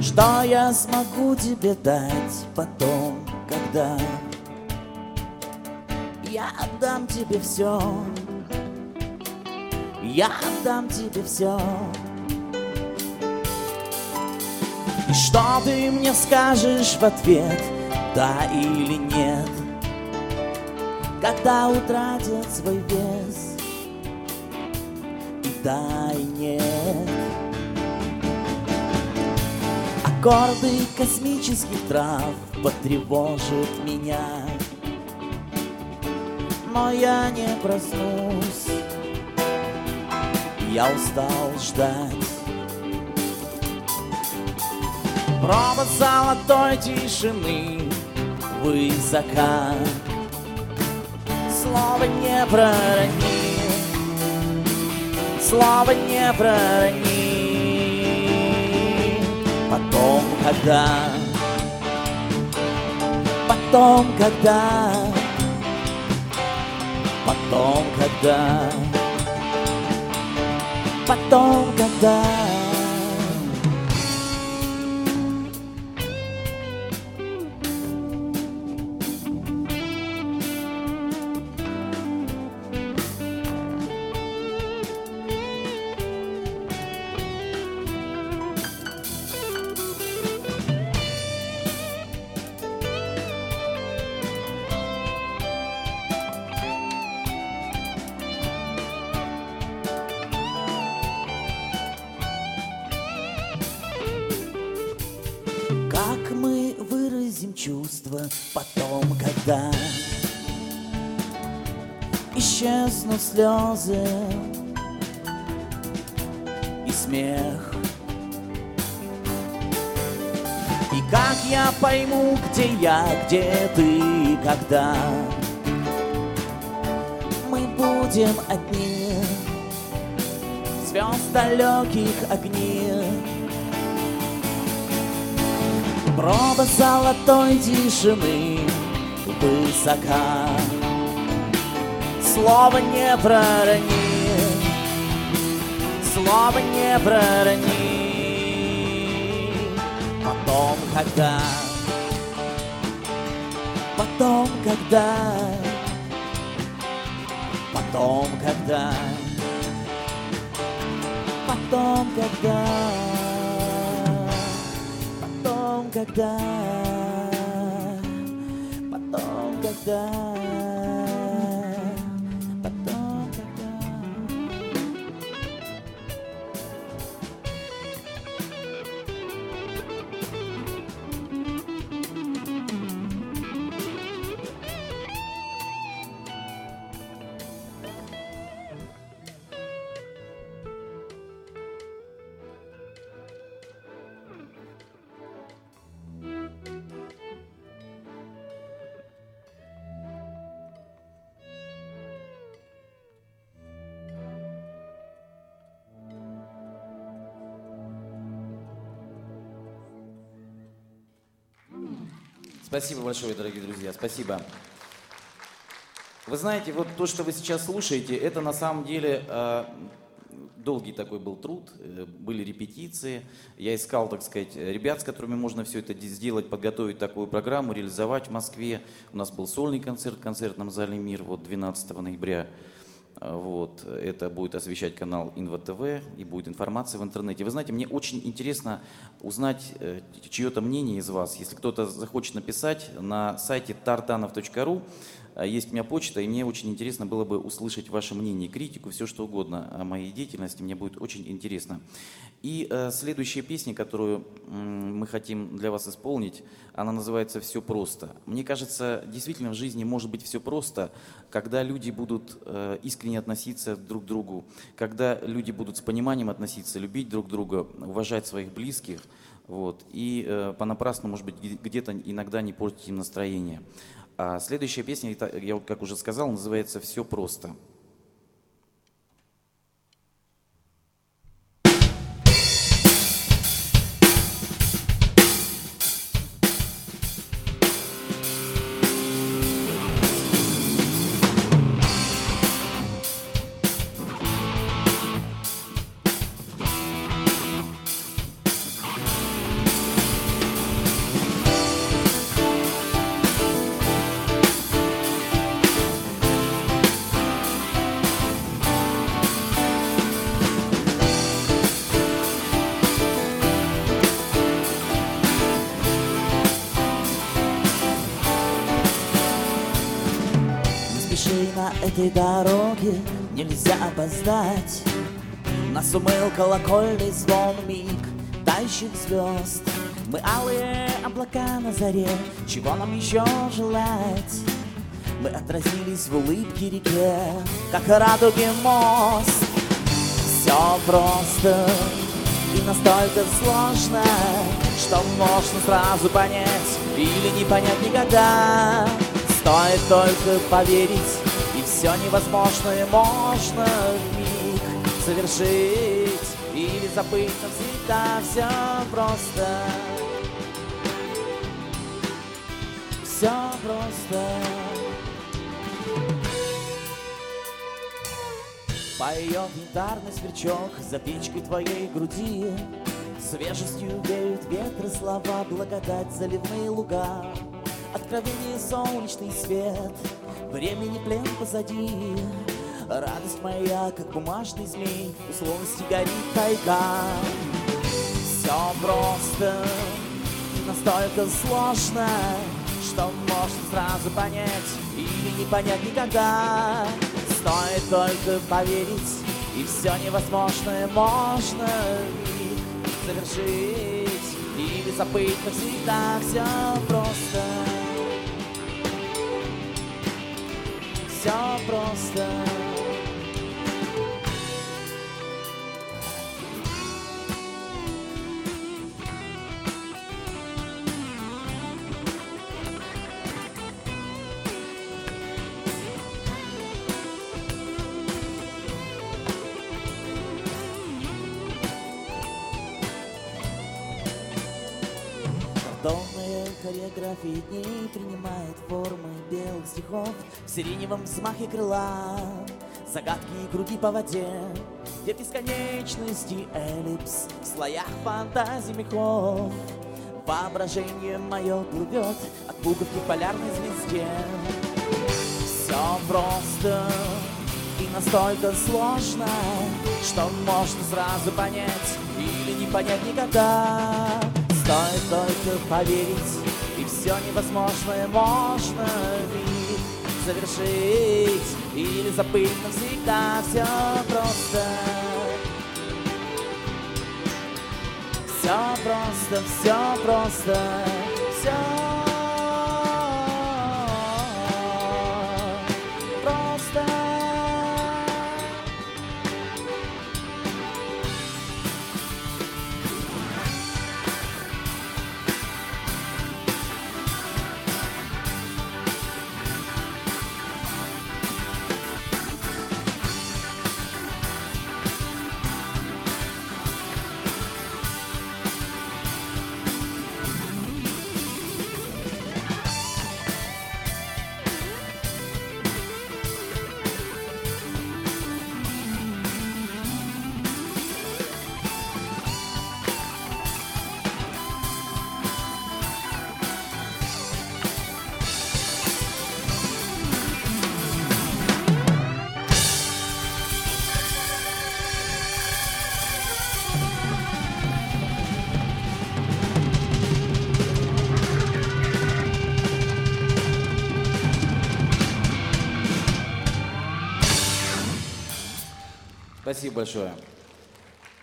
Что я смогу тебе дать потом, когда Я отдам тебе все Я отдам тебе все И что ты мне скажешь в ответ, да или нет Когда утратят свой вес. И да и нет Аккорды космических трав потревожат меня. Но я не проснусь. Я устал ждать. Провод золотой тишины высока Слово не пророни Слово не пророни Потом, когда Потом, когда Потом, когда Потом, когда слезы и смех. И как я пойму, где я, где ты, когда? Мы будем одни. Звезд далеких огни. Проба золотой тишины высока Слово не пророни Слово не пророни Потом, когда Потом, когда Потом, когда Потом, когда Потом, когда. Потом, Спасибо большое, дорогие друзья, спасибо. Вы знаете, вот то, что вы сейчас слушаете, это на самом деле э, долгий такой был труд, э, были репетиции. Я искал, так сказать, ребят, с которыми можно все это сделать, подготовить такую программу, реализовать в Москве. У нас был сольный концерт в концертном зале «Мир» вот 12 ноября. Вот, это будет освещать канал Инва ТВ и будет информация в интернете. Вы знаете, мне очень интересно узнать э, чье-то мнение из вас. Если кто-то захочет написать, на сайте tartanov.ru есть у меня почта, и мне очень интересно было бы услышать ваше мнение, критику, все что угодно о моей деятельности. Мне будет очень интересно. И э, следующая песня, которую мы хотим для вас исполнить, она называется «Все просто». Мне кажется, действительно в жизни может быть все просто, когда люди будут э, искренне относиться друг к другу, когда люди будут с пониманием относиться, любить друг друга, уважать своих близких, вот, и э, понапрасну, может быть, где- где-то иногда не портить им настроение. А следующая песня, я как уже сказал, называется «Все просто». Этой дороге, нельзя опоздать Нас умыл колокольный звон миг тающих звезд Мы алые облака на заре, чего нам еще желать? Мы отразились в улыбке реке, как радуги мост Все просто и настолько сложно, что можно сразу понять или не понять никогда. Стоит только поверить, все невозможное можно вмиг совершить или забыть навсегда. Все просто. Все просто. Поет янтарный сверчок за печкой твоей груди Свежестью веют ветры слова, благодать, заливные луга Откровение, солнечный свет, времени плен позади Радость моя, как бумажный змей, условности горит тайга Все просто и настолько сложно Что можно сразу понять или не понять никогда Стоит только поверить, и все невозможное можно завершить или забыть навсегда. Все просто. Все просто. Картонная хореография дней принимает белых стихов В сиреневом взмахе крыла Загадки и круги по воде Где бесконечности эллипс В слоях фантазий мехов. Воображение мое плывет От пуговки к полярной звезде. Все просто и настолько сложно Что можно сразу понять Или не понять никогда. Стоит только поверить, и все невозможное можно вмиг завершить или забыть навсегда. Все просто. Все просто, все просто, все просто. Большое.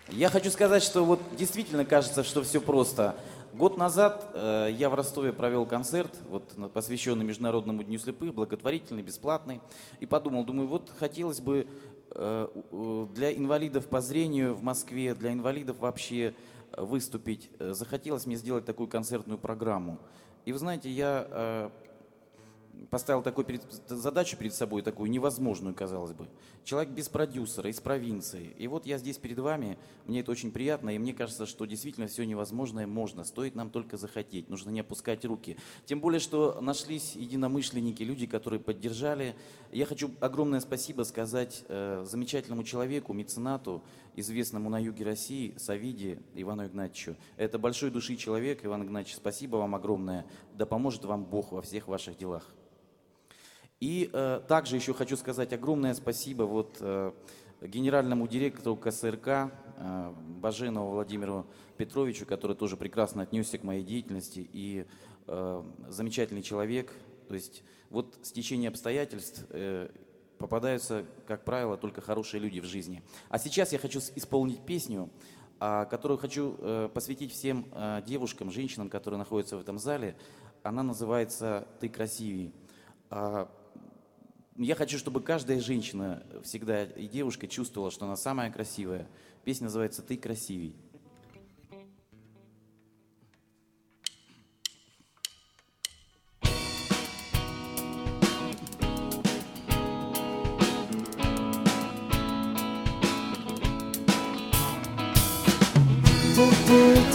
Я хочу сказать, что вот действительно кажется, что все просто. Год назад э, я в Ростове провел концерт, вот, посвященный Международному дню слепых, благотворительный, бесплатный, и подумал, думаю, вот хотелось бы э, для инвалидов по зрению в Москве, для инвалидов вообще э, выступить. Э, Захотелось мне сделать такую концертную программу. И вы знаете, я э, поставил такую перед- задачу перед собой, такую невозможную, казалось бы. Человек без продюсера, из провинции. И вот я здесь перед вами, мне это очень приятно, и мне кажется, что действительно все невозможное можно. Стоит нам только захотеть, нужно не опускать руки. Тем более, что нашлись единомышленники, люди, которые поддержали. Я хочу огромное спасибо сказать э, замечательному человеку, меценату, известному на юге России, Савиде Ивану Игнатьевичу. Это большой души человек, Иван Игнатьевич, спасибо вам огромное. Да поможет вам Бог во всех ваших делах. И э, также еще хочу сказать огромное спасибо вот, э, генеральному директору КСРК э, Баженову Владимиру Петровичу, который тоже прекрасно отнесся к моей деятельности и э, замечательный человек. То есть вот с течением обстоятельств э, попадаются, как правило, только хорошие люди в жизни. А сейчас я хочу исполнить песню, а, которую хочу э, посвятить всем э, девушкам, женщинам, которые находятся в этом зале. Она называется «Ты красивей». Я хочу, чтобы каждая женщина всегда и девушка чувствовала, что она самая красивая. Песня называется «Ты красивей». Громко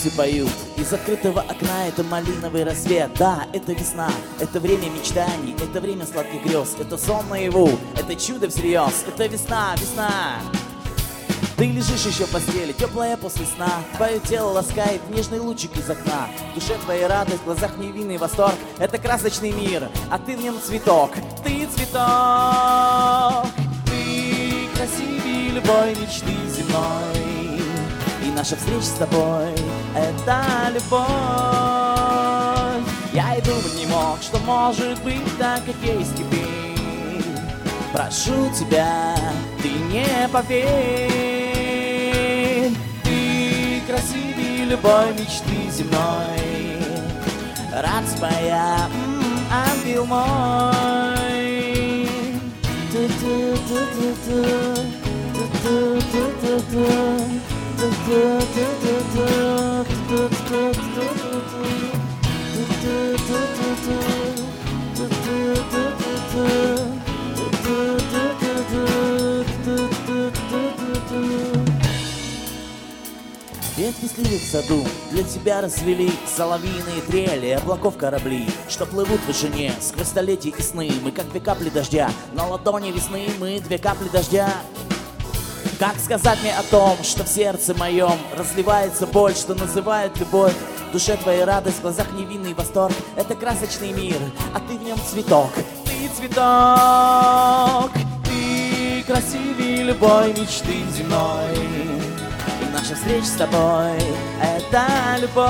птицы поют, из открытого окна это малиновый рассвет. Да, это весна, это время мечтаний, это время сладких грез. Это сон наяву, это чудо всерьез, это весна, весна. Ты лежишь еще в постели, теплая после сна. Твое тело ласкает нежный лучик из окна. В душе твоя радость, в глазах невинный восторг. Это красочный мир, а ты в нем цветок. Ты цветок. Ты красивее любой мечты земной наша встреча с тобой. Это любовь. Я и думать не мог, что может быть так, как есть теперь. Прошу тебя, ты не поверь. Ты красивее любой мечты земной. Радость моя, м, ангел мой. Ту-ту-ту-ту-ту, ту-ту-ту-ту-ту, сливы в саду. Для тебя развели Соловьиные трели, облаков корабли Что плывут в вышине сквозь столетия и сны. Мы как две капли дождя, на ладони весны Мы две капли дождя Как сказать мне о том, что в сердце моем Разливается боль, что называют любовь? В душе твоя радость, в глазах невинный восторг. Это красочный мир, а ты в нем цветок. Ты цветок Ты красивее любой мечты земной. И наша встреча с тобой Это любовь.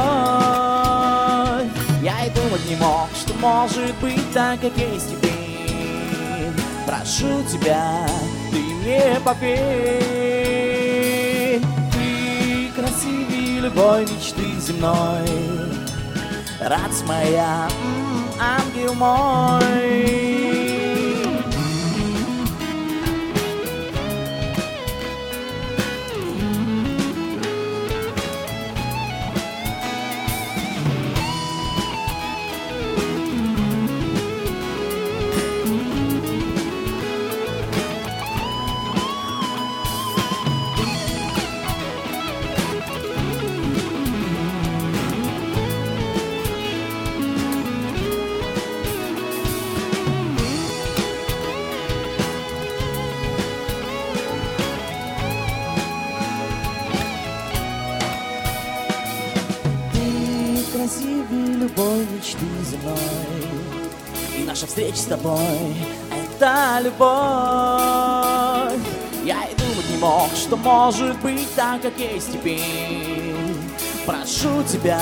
Я и думать не мог, что может быть так, как есть теперь. Прошу тебя, ты мне поверь Ты красивее любой мечты земной. Радость моя, ангел мой любой мечты земной И наша встреча с тобой — это любовь. Я и думать не мог, что может быть так, как есть теперь. Прошу тебя,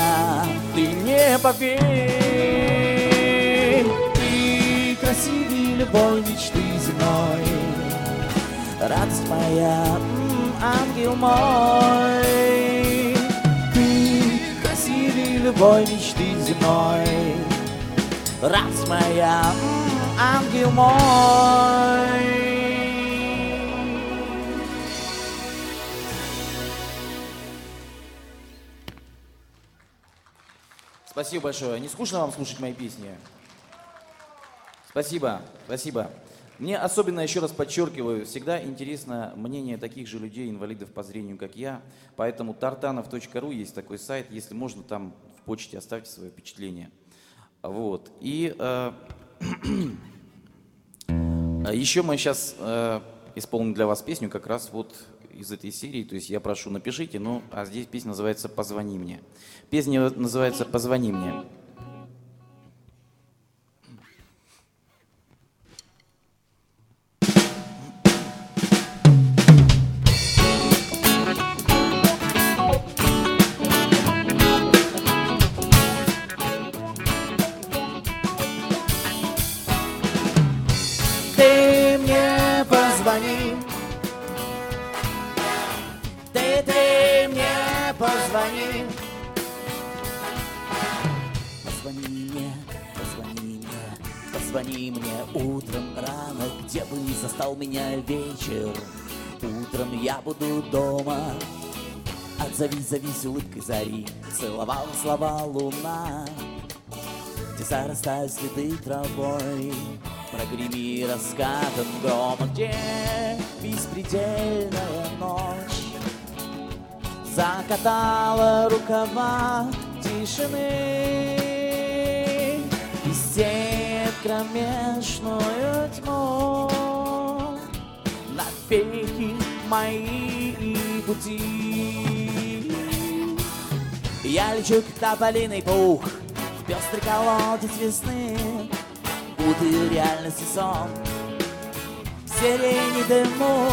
ты не поверь. Ты красивее любой мечты земной. Радость моя, ангел мой. Ты красивее любой мечты земной. Радость моя, ангел мой. Спасибо большое. Не скучно вам слушать мои песни? Спасибо, спасибо. Мне особенно, еще раз подчеркиваю, всегда интересно мнение таких же людей, инвалидов по зрению, как я. Поэтому tartanov.ru есть такой сайт. Если можно, там почте оставьте свое впечатление. Вот. И э, еще мы сейчас э, исполним для вас песню как раз вот из этой серии. То есть я прошу, напишите, ну, а здесь песня называется «Позвони мне». Песня называется «Позвони мне». Позвони мне, позвони мне, позвони мне утром рано, где бы ни застал меня вечер. Утром я буду дома. Отзови, зовись улыбкой зари, целовал слова луна. Где зарастают следы травой, Прогреми раскатом грома, где беспредельная ночь Закатала рукава тишины сеет кромешную тьму. Навеки мои пути. Я лечу, как тополиный пух В пестрый колодец весны. Путаю реальность и сон. Сирени дыму.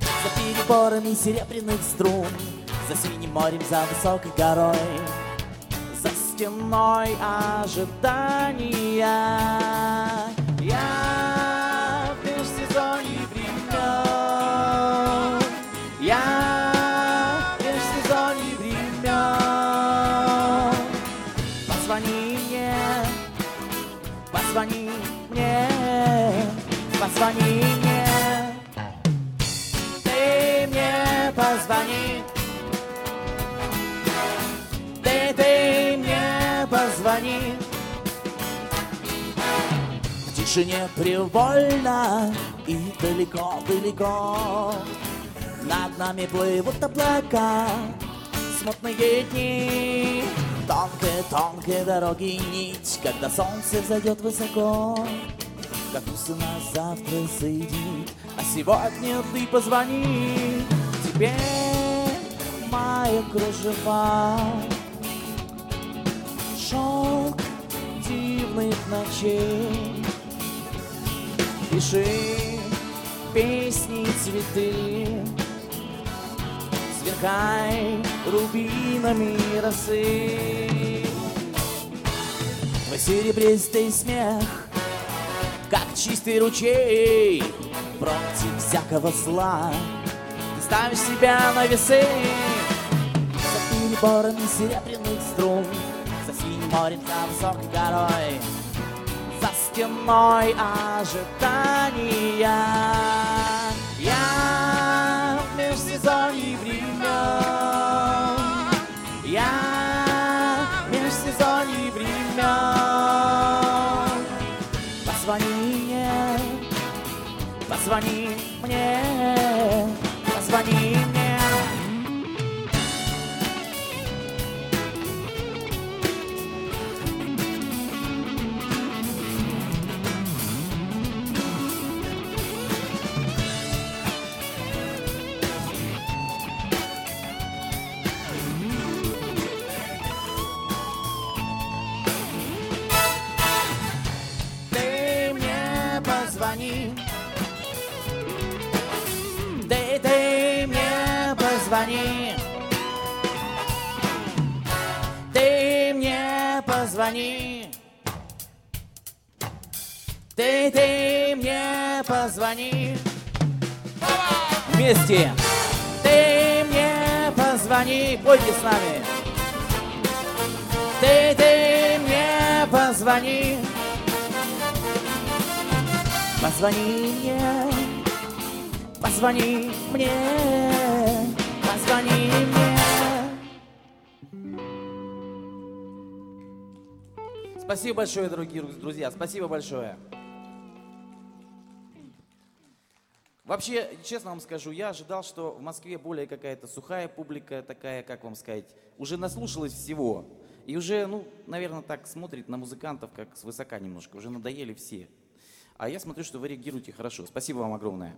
За переборами серебряных струн. За синим морем, за высокой горой стеной ожидания. Я Тишине привольно и далеко-далеко Над нами плывут облака, смутные дни Тонкая-тонкая дороги нить, когда солнце зайдет высоко. Как усы нас завтра соединит, а сегодня ты позвони. Тебе моя кружева, шелк дивных ночей. Пиши песни, цветы, сверкай рубинами росы. Твой серебристый смех, как чистый ручей, против всякого зла. Ты ставишь себя на весы за переборами серебряных струн, за синим морем, за высокой горой, за стеной ожидания. Я в межсезонье времен. Я в межсезонье времен. Позвони мне, позвони мне, позвони позвони. Ты мне позвони. Ты, ты мне позвони. Вместе. Ты мне позвони. Пойте с нами. Ты, ты мне позвони. Позвони мне. Позвони мне. Позвони мне. Спасибо большое, дорогие друзья. Спасибо большое. Вообще, честно вам скажу, я ожидал, что в Москве более какая-то сухая публика, такая, как вам сказать, уже наслушалась всего. И уже, ну, наверное, так смотрит на музыкантов, как свысока немножко. Уже надоели все. А я смотрю, что вы реагируете хорошо. Спасибо вам огромное.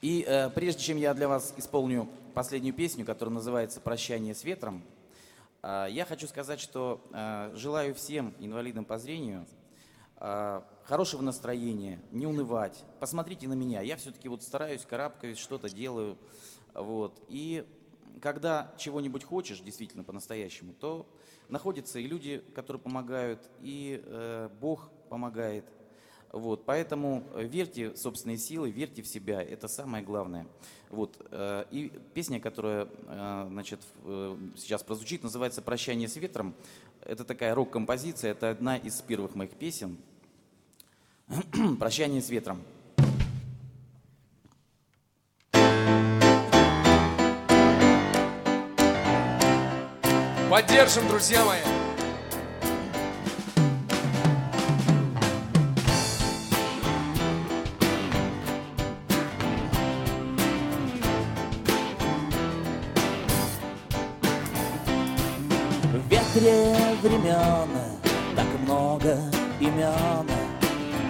И э, прежде чем я для вас исполню последнюю песню, которая называется «Прощание с ветром», э, я хочу сказать, что э, желаю всем инвалидам по зрению э, хорошего настроения, не унывать. Посмотрите на меня, я все-таки вот стараюсь, карабкаюсь, что-то делаю. Вот. И когда чего-нибудь хочешь, действительно, по-настоящему, то находятся и люди, которые помогают, и э, Бог помогает. Вот, поэтому верьте в собственные силы, верьте в себя, это самое главное. Вот, э, и песня, которая э, значит, э, сейчас прозвучит, называется «Прощание с ветром». Это такая рок-композиция, это одна из первых моих песен. «Прощание с ветром». Поддержим, друзья мои. Времен так много имен,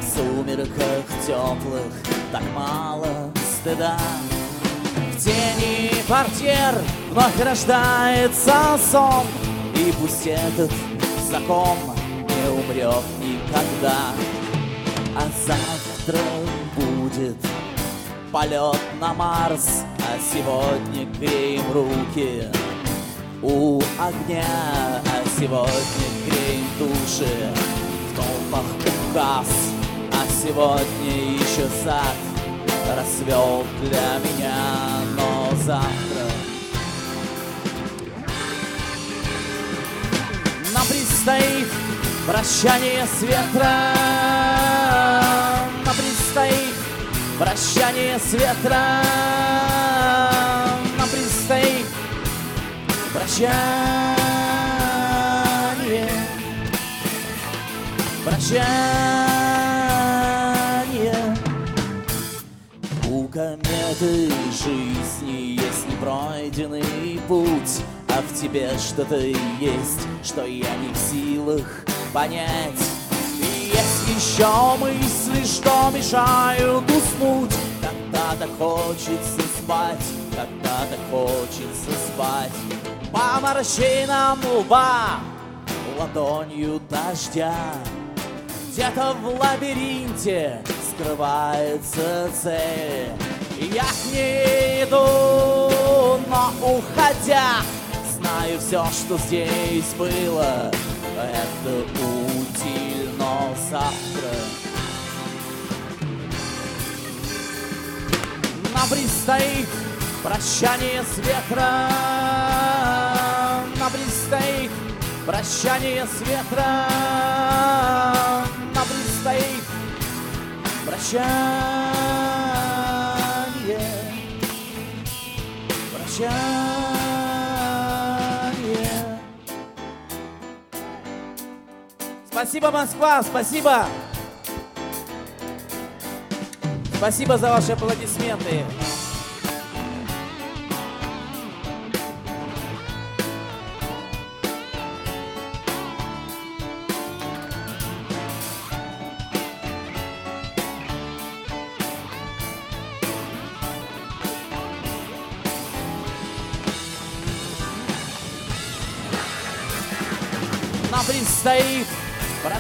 В сумерках теплых так мало стыда. В тени портьер вновь рождается сон, И пусть этот закон не умрет никогда. А завтра будет полет на Марс, А сегодня греем руки у огня, сегодня греем души. В толпах указ, а сегодня еще сад расцвел для меня, но завтра нам предстоит прощание с ветром, нам предстоит прощание с ветром, нам предстоит Прощание, прощание. У кометы жизни есть непройденный путь, а в тебе что-то есть, что я не в силах понять. И есть еще мысли, что мешают уснуть, когда так хочется спать, когда так хочется спать. По морщинам лба ладонью дождя Где-то в лабиринте скрывается цель. Я к ней иду, но уходя Знаю все, что здесь было. Это утиль, но завтра. Нам предстоит прощание с ветром. Нам предстоит прощание с ветром Предстоит прощание Прощание Спасибо, Москва, спасибо! Спасибо за ваши аплодисменты.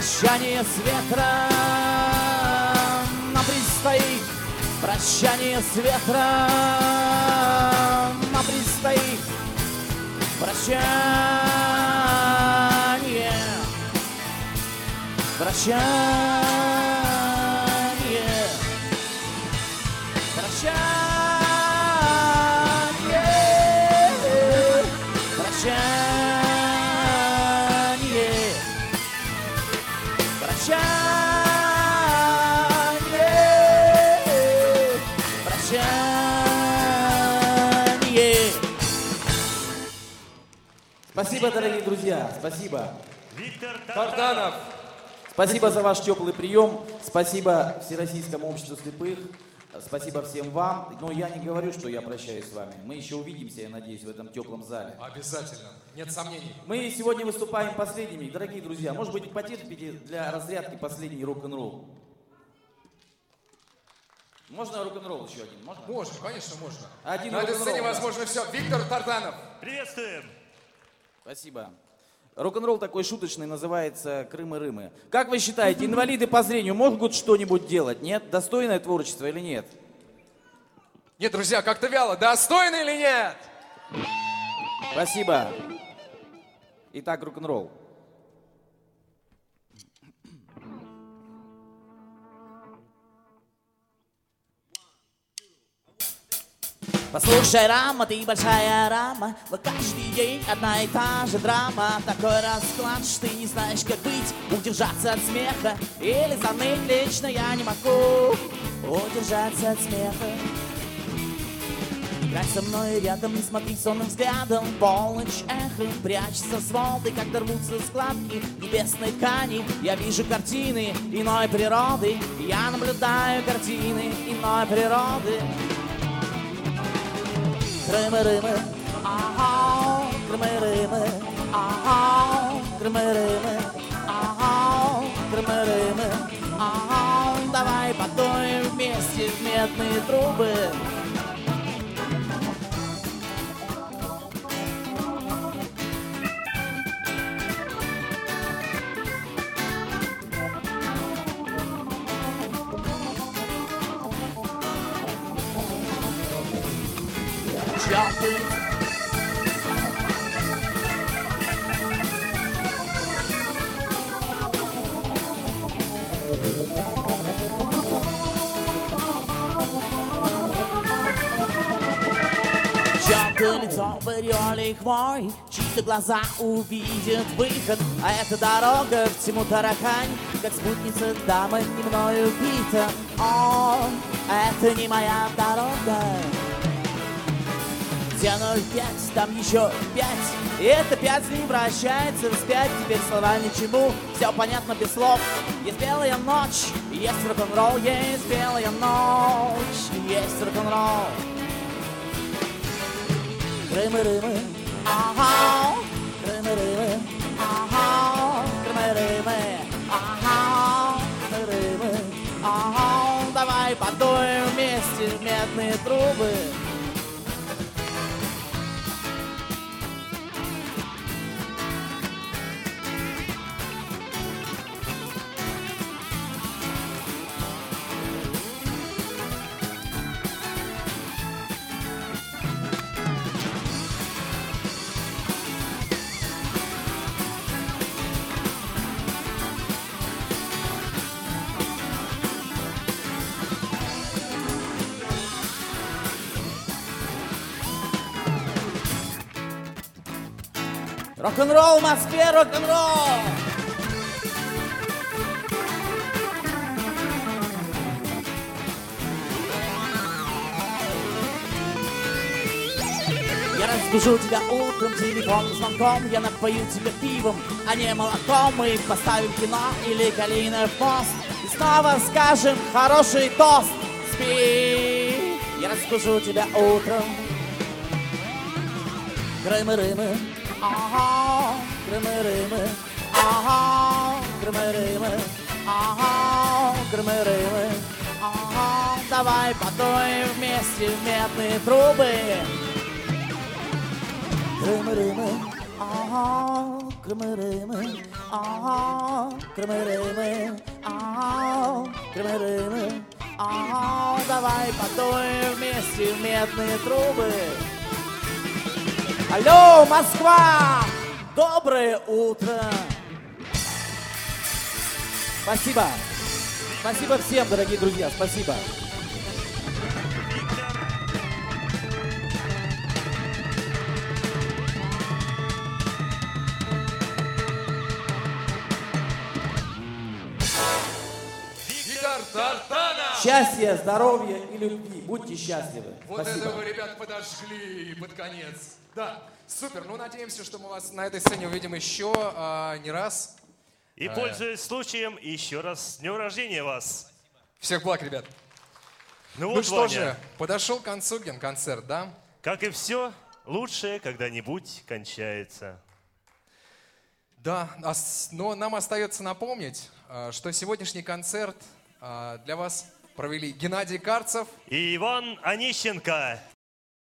Прощание с ветром. Нам предстоит Прощание с ветром. Нам предстоит Прощание. Прощание Спасибо, дорогие друзья, спасибо. Виктор Тарданов. Спасибо за ваш теплый прием. Спасибо Всероссийскому обществу слепых. Спасибо всем вам. Но я не говорю, что я прощаюсь с вами. Мы еще увидимся, я надеюсь, в этом теплом зале. Обязательно. Нет сомнений. Мы сегодня выступаем последними. Дорогие друзья, может быть, потерпите для разрядки последний рок-н-ролл? Можно рок-н-ролл еще один? Можно? Можно, конечно, можно. Один На этой сцене возможно все. Виктор Тарданов. Приветствуем. Спасибо. Рок-н-ролл такой шуточный называется «Крымы-рымы». Как вы считаете, инвалиды по зрению могут что-нибудь делать? Нет? Достойное творчество или нет? Нет, друзья, как-то вяло. Достойно или нет? Спасибо. Итак, рок-н-ролл. Послушай, Рама, ты большая рама, но каждый день одна и та же драма. Такой расклад, что ты не знаешь, как быть, удержаться от смеха или заныть лично я не могу удержаться от смеха. Играй со мной рядом, смотри сонным взглядом Полночь эхо, прячется с волны Когда рвутся складки небесной ткани Я вижу картины иной природы Я наблюдаю картины иной природы Крымы-рымы, ага, крымы-рымы, ага, крымы-рымы, ага, крымы-рымы, ага, давай подуем вместе в медные трубы. Jumping Чьё-то лицо в хвой Чьи-то глаза увидят выход А эта дорога всему таракань Как спутница дамы не мною убита О, это не моя дорога Где 05, там еще 5 И это 5 не вращается вспять Теперь слова ничему, все понятно без слов. Есть белая ночь, есть рок-н-ролл Есть белая ночь, есть рок-н-ролл. Крымы-рымы, ага, крымы-рымы, ага, крымы-рымы, ага, крымы-рымы, ага, давай подуем вместе в медные трубы. Рок-н-ролл в Москве, рок-н-ролл! Я разбужу тебя утром телефонным звонком. Я напою тебя пивом, а не молоком. Мы поставим кино или Калинов мост И снова скажем хороший тост Спи, я разбужу тебя утром. Крымы-рымы, ага, крымы-рымы, ага, крымы-рымы, ага, крымы-рымы, ага, давай подуем вместе в медные трубы. Крымы-рымы, ага, крымы-рымы, ага, Крымы-рымы, ау, крымы-рымы, ау, давай подуем вместе в медные трубы. Алло, Москва! Доброе утро! Спасибо. Спасибо всем, дорогие друзья, спасибо. Счастья, здоровья и любви. Будьте счастливы. Вот Спасибо. это вы, ребят, подожгли под конец. Да, супер. Ну, надеемся, что мы вас на этой сцене увидим еще а, не раз. И, Э, пользуясь случаем, еще раз с днем рождения вас. Всех благ, ребят. Ну Ну, вот, что Ваня, же, подошел к концу ген-концерт, да? как и все, лучшее когда-нибудь кончается. Да, а но нам остается напомнить, а, что сегодняшний концерт а, для вас провели Геннадий Карцев, И Иван Онищенко.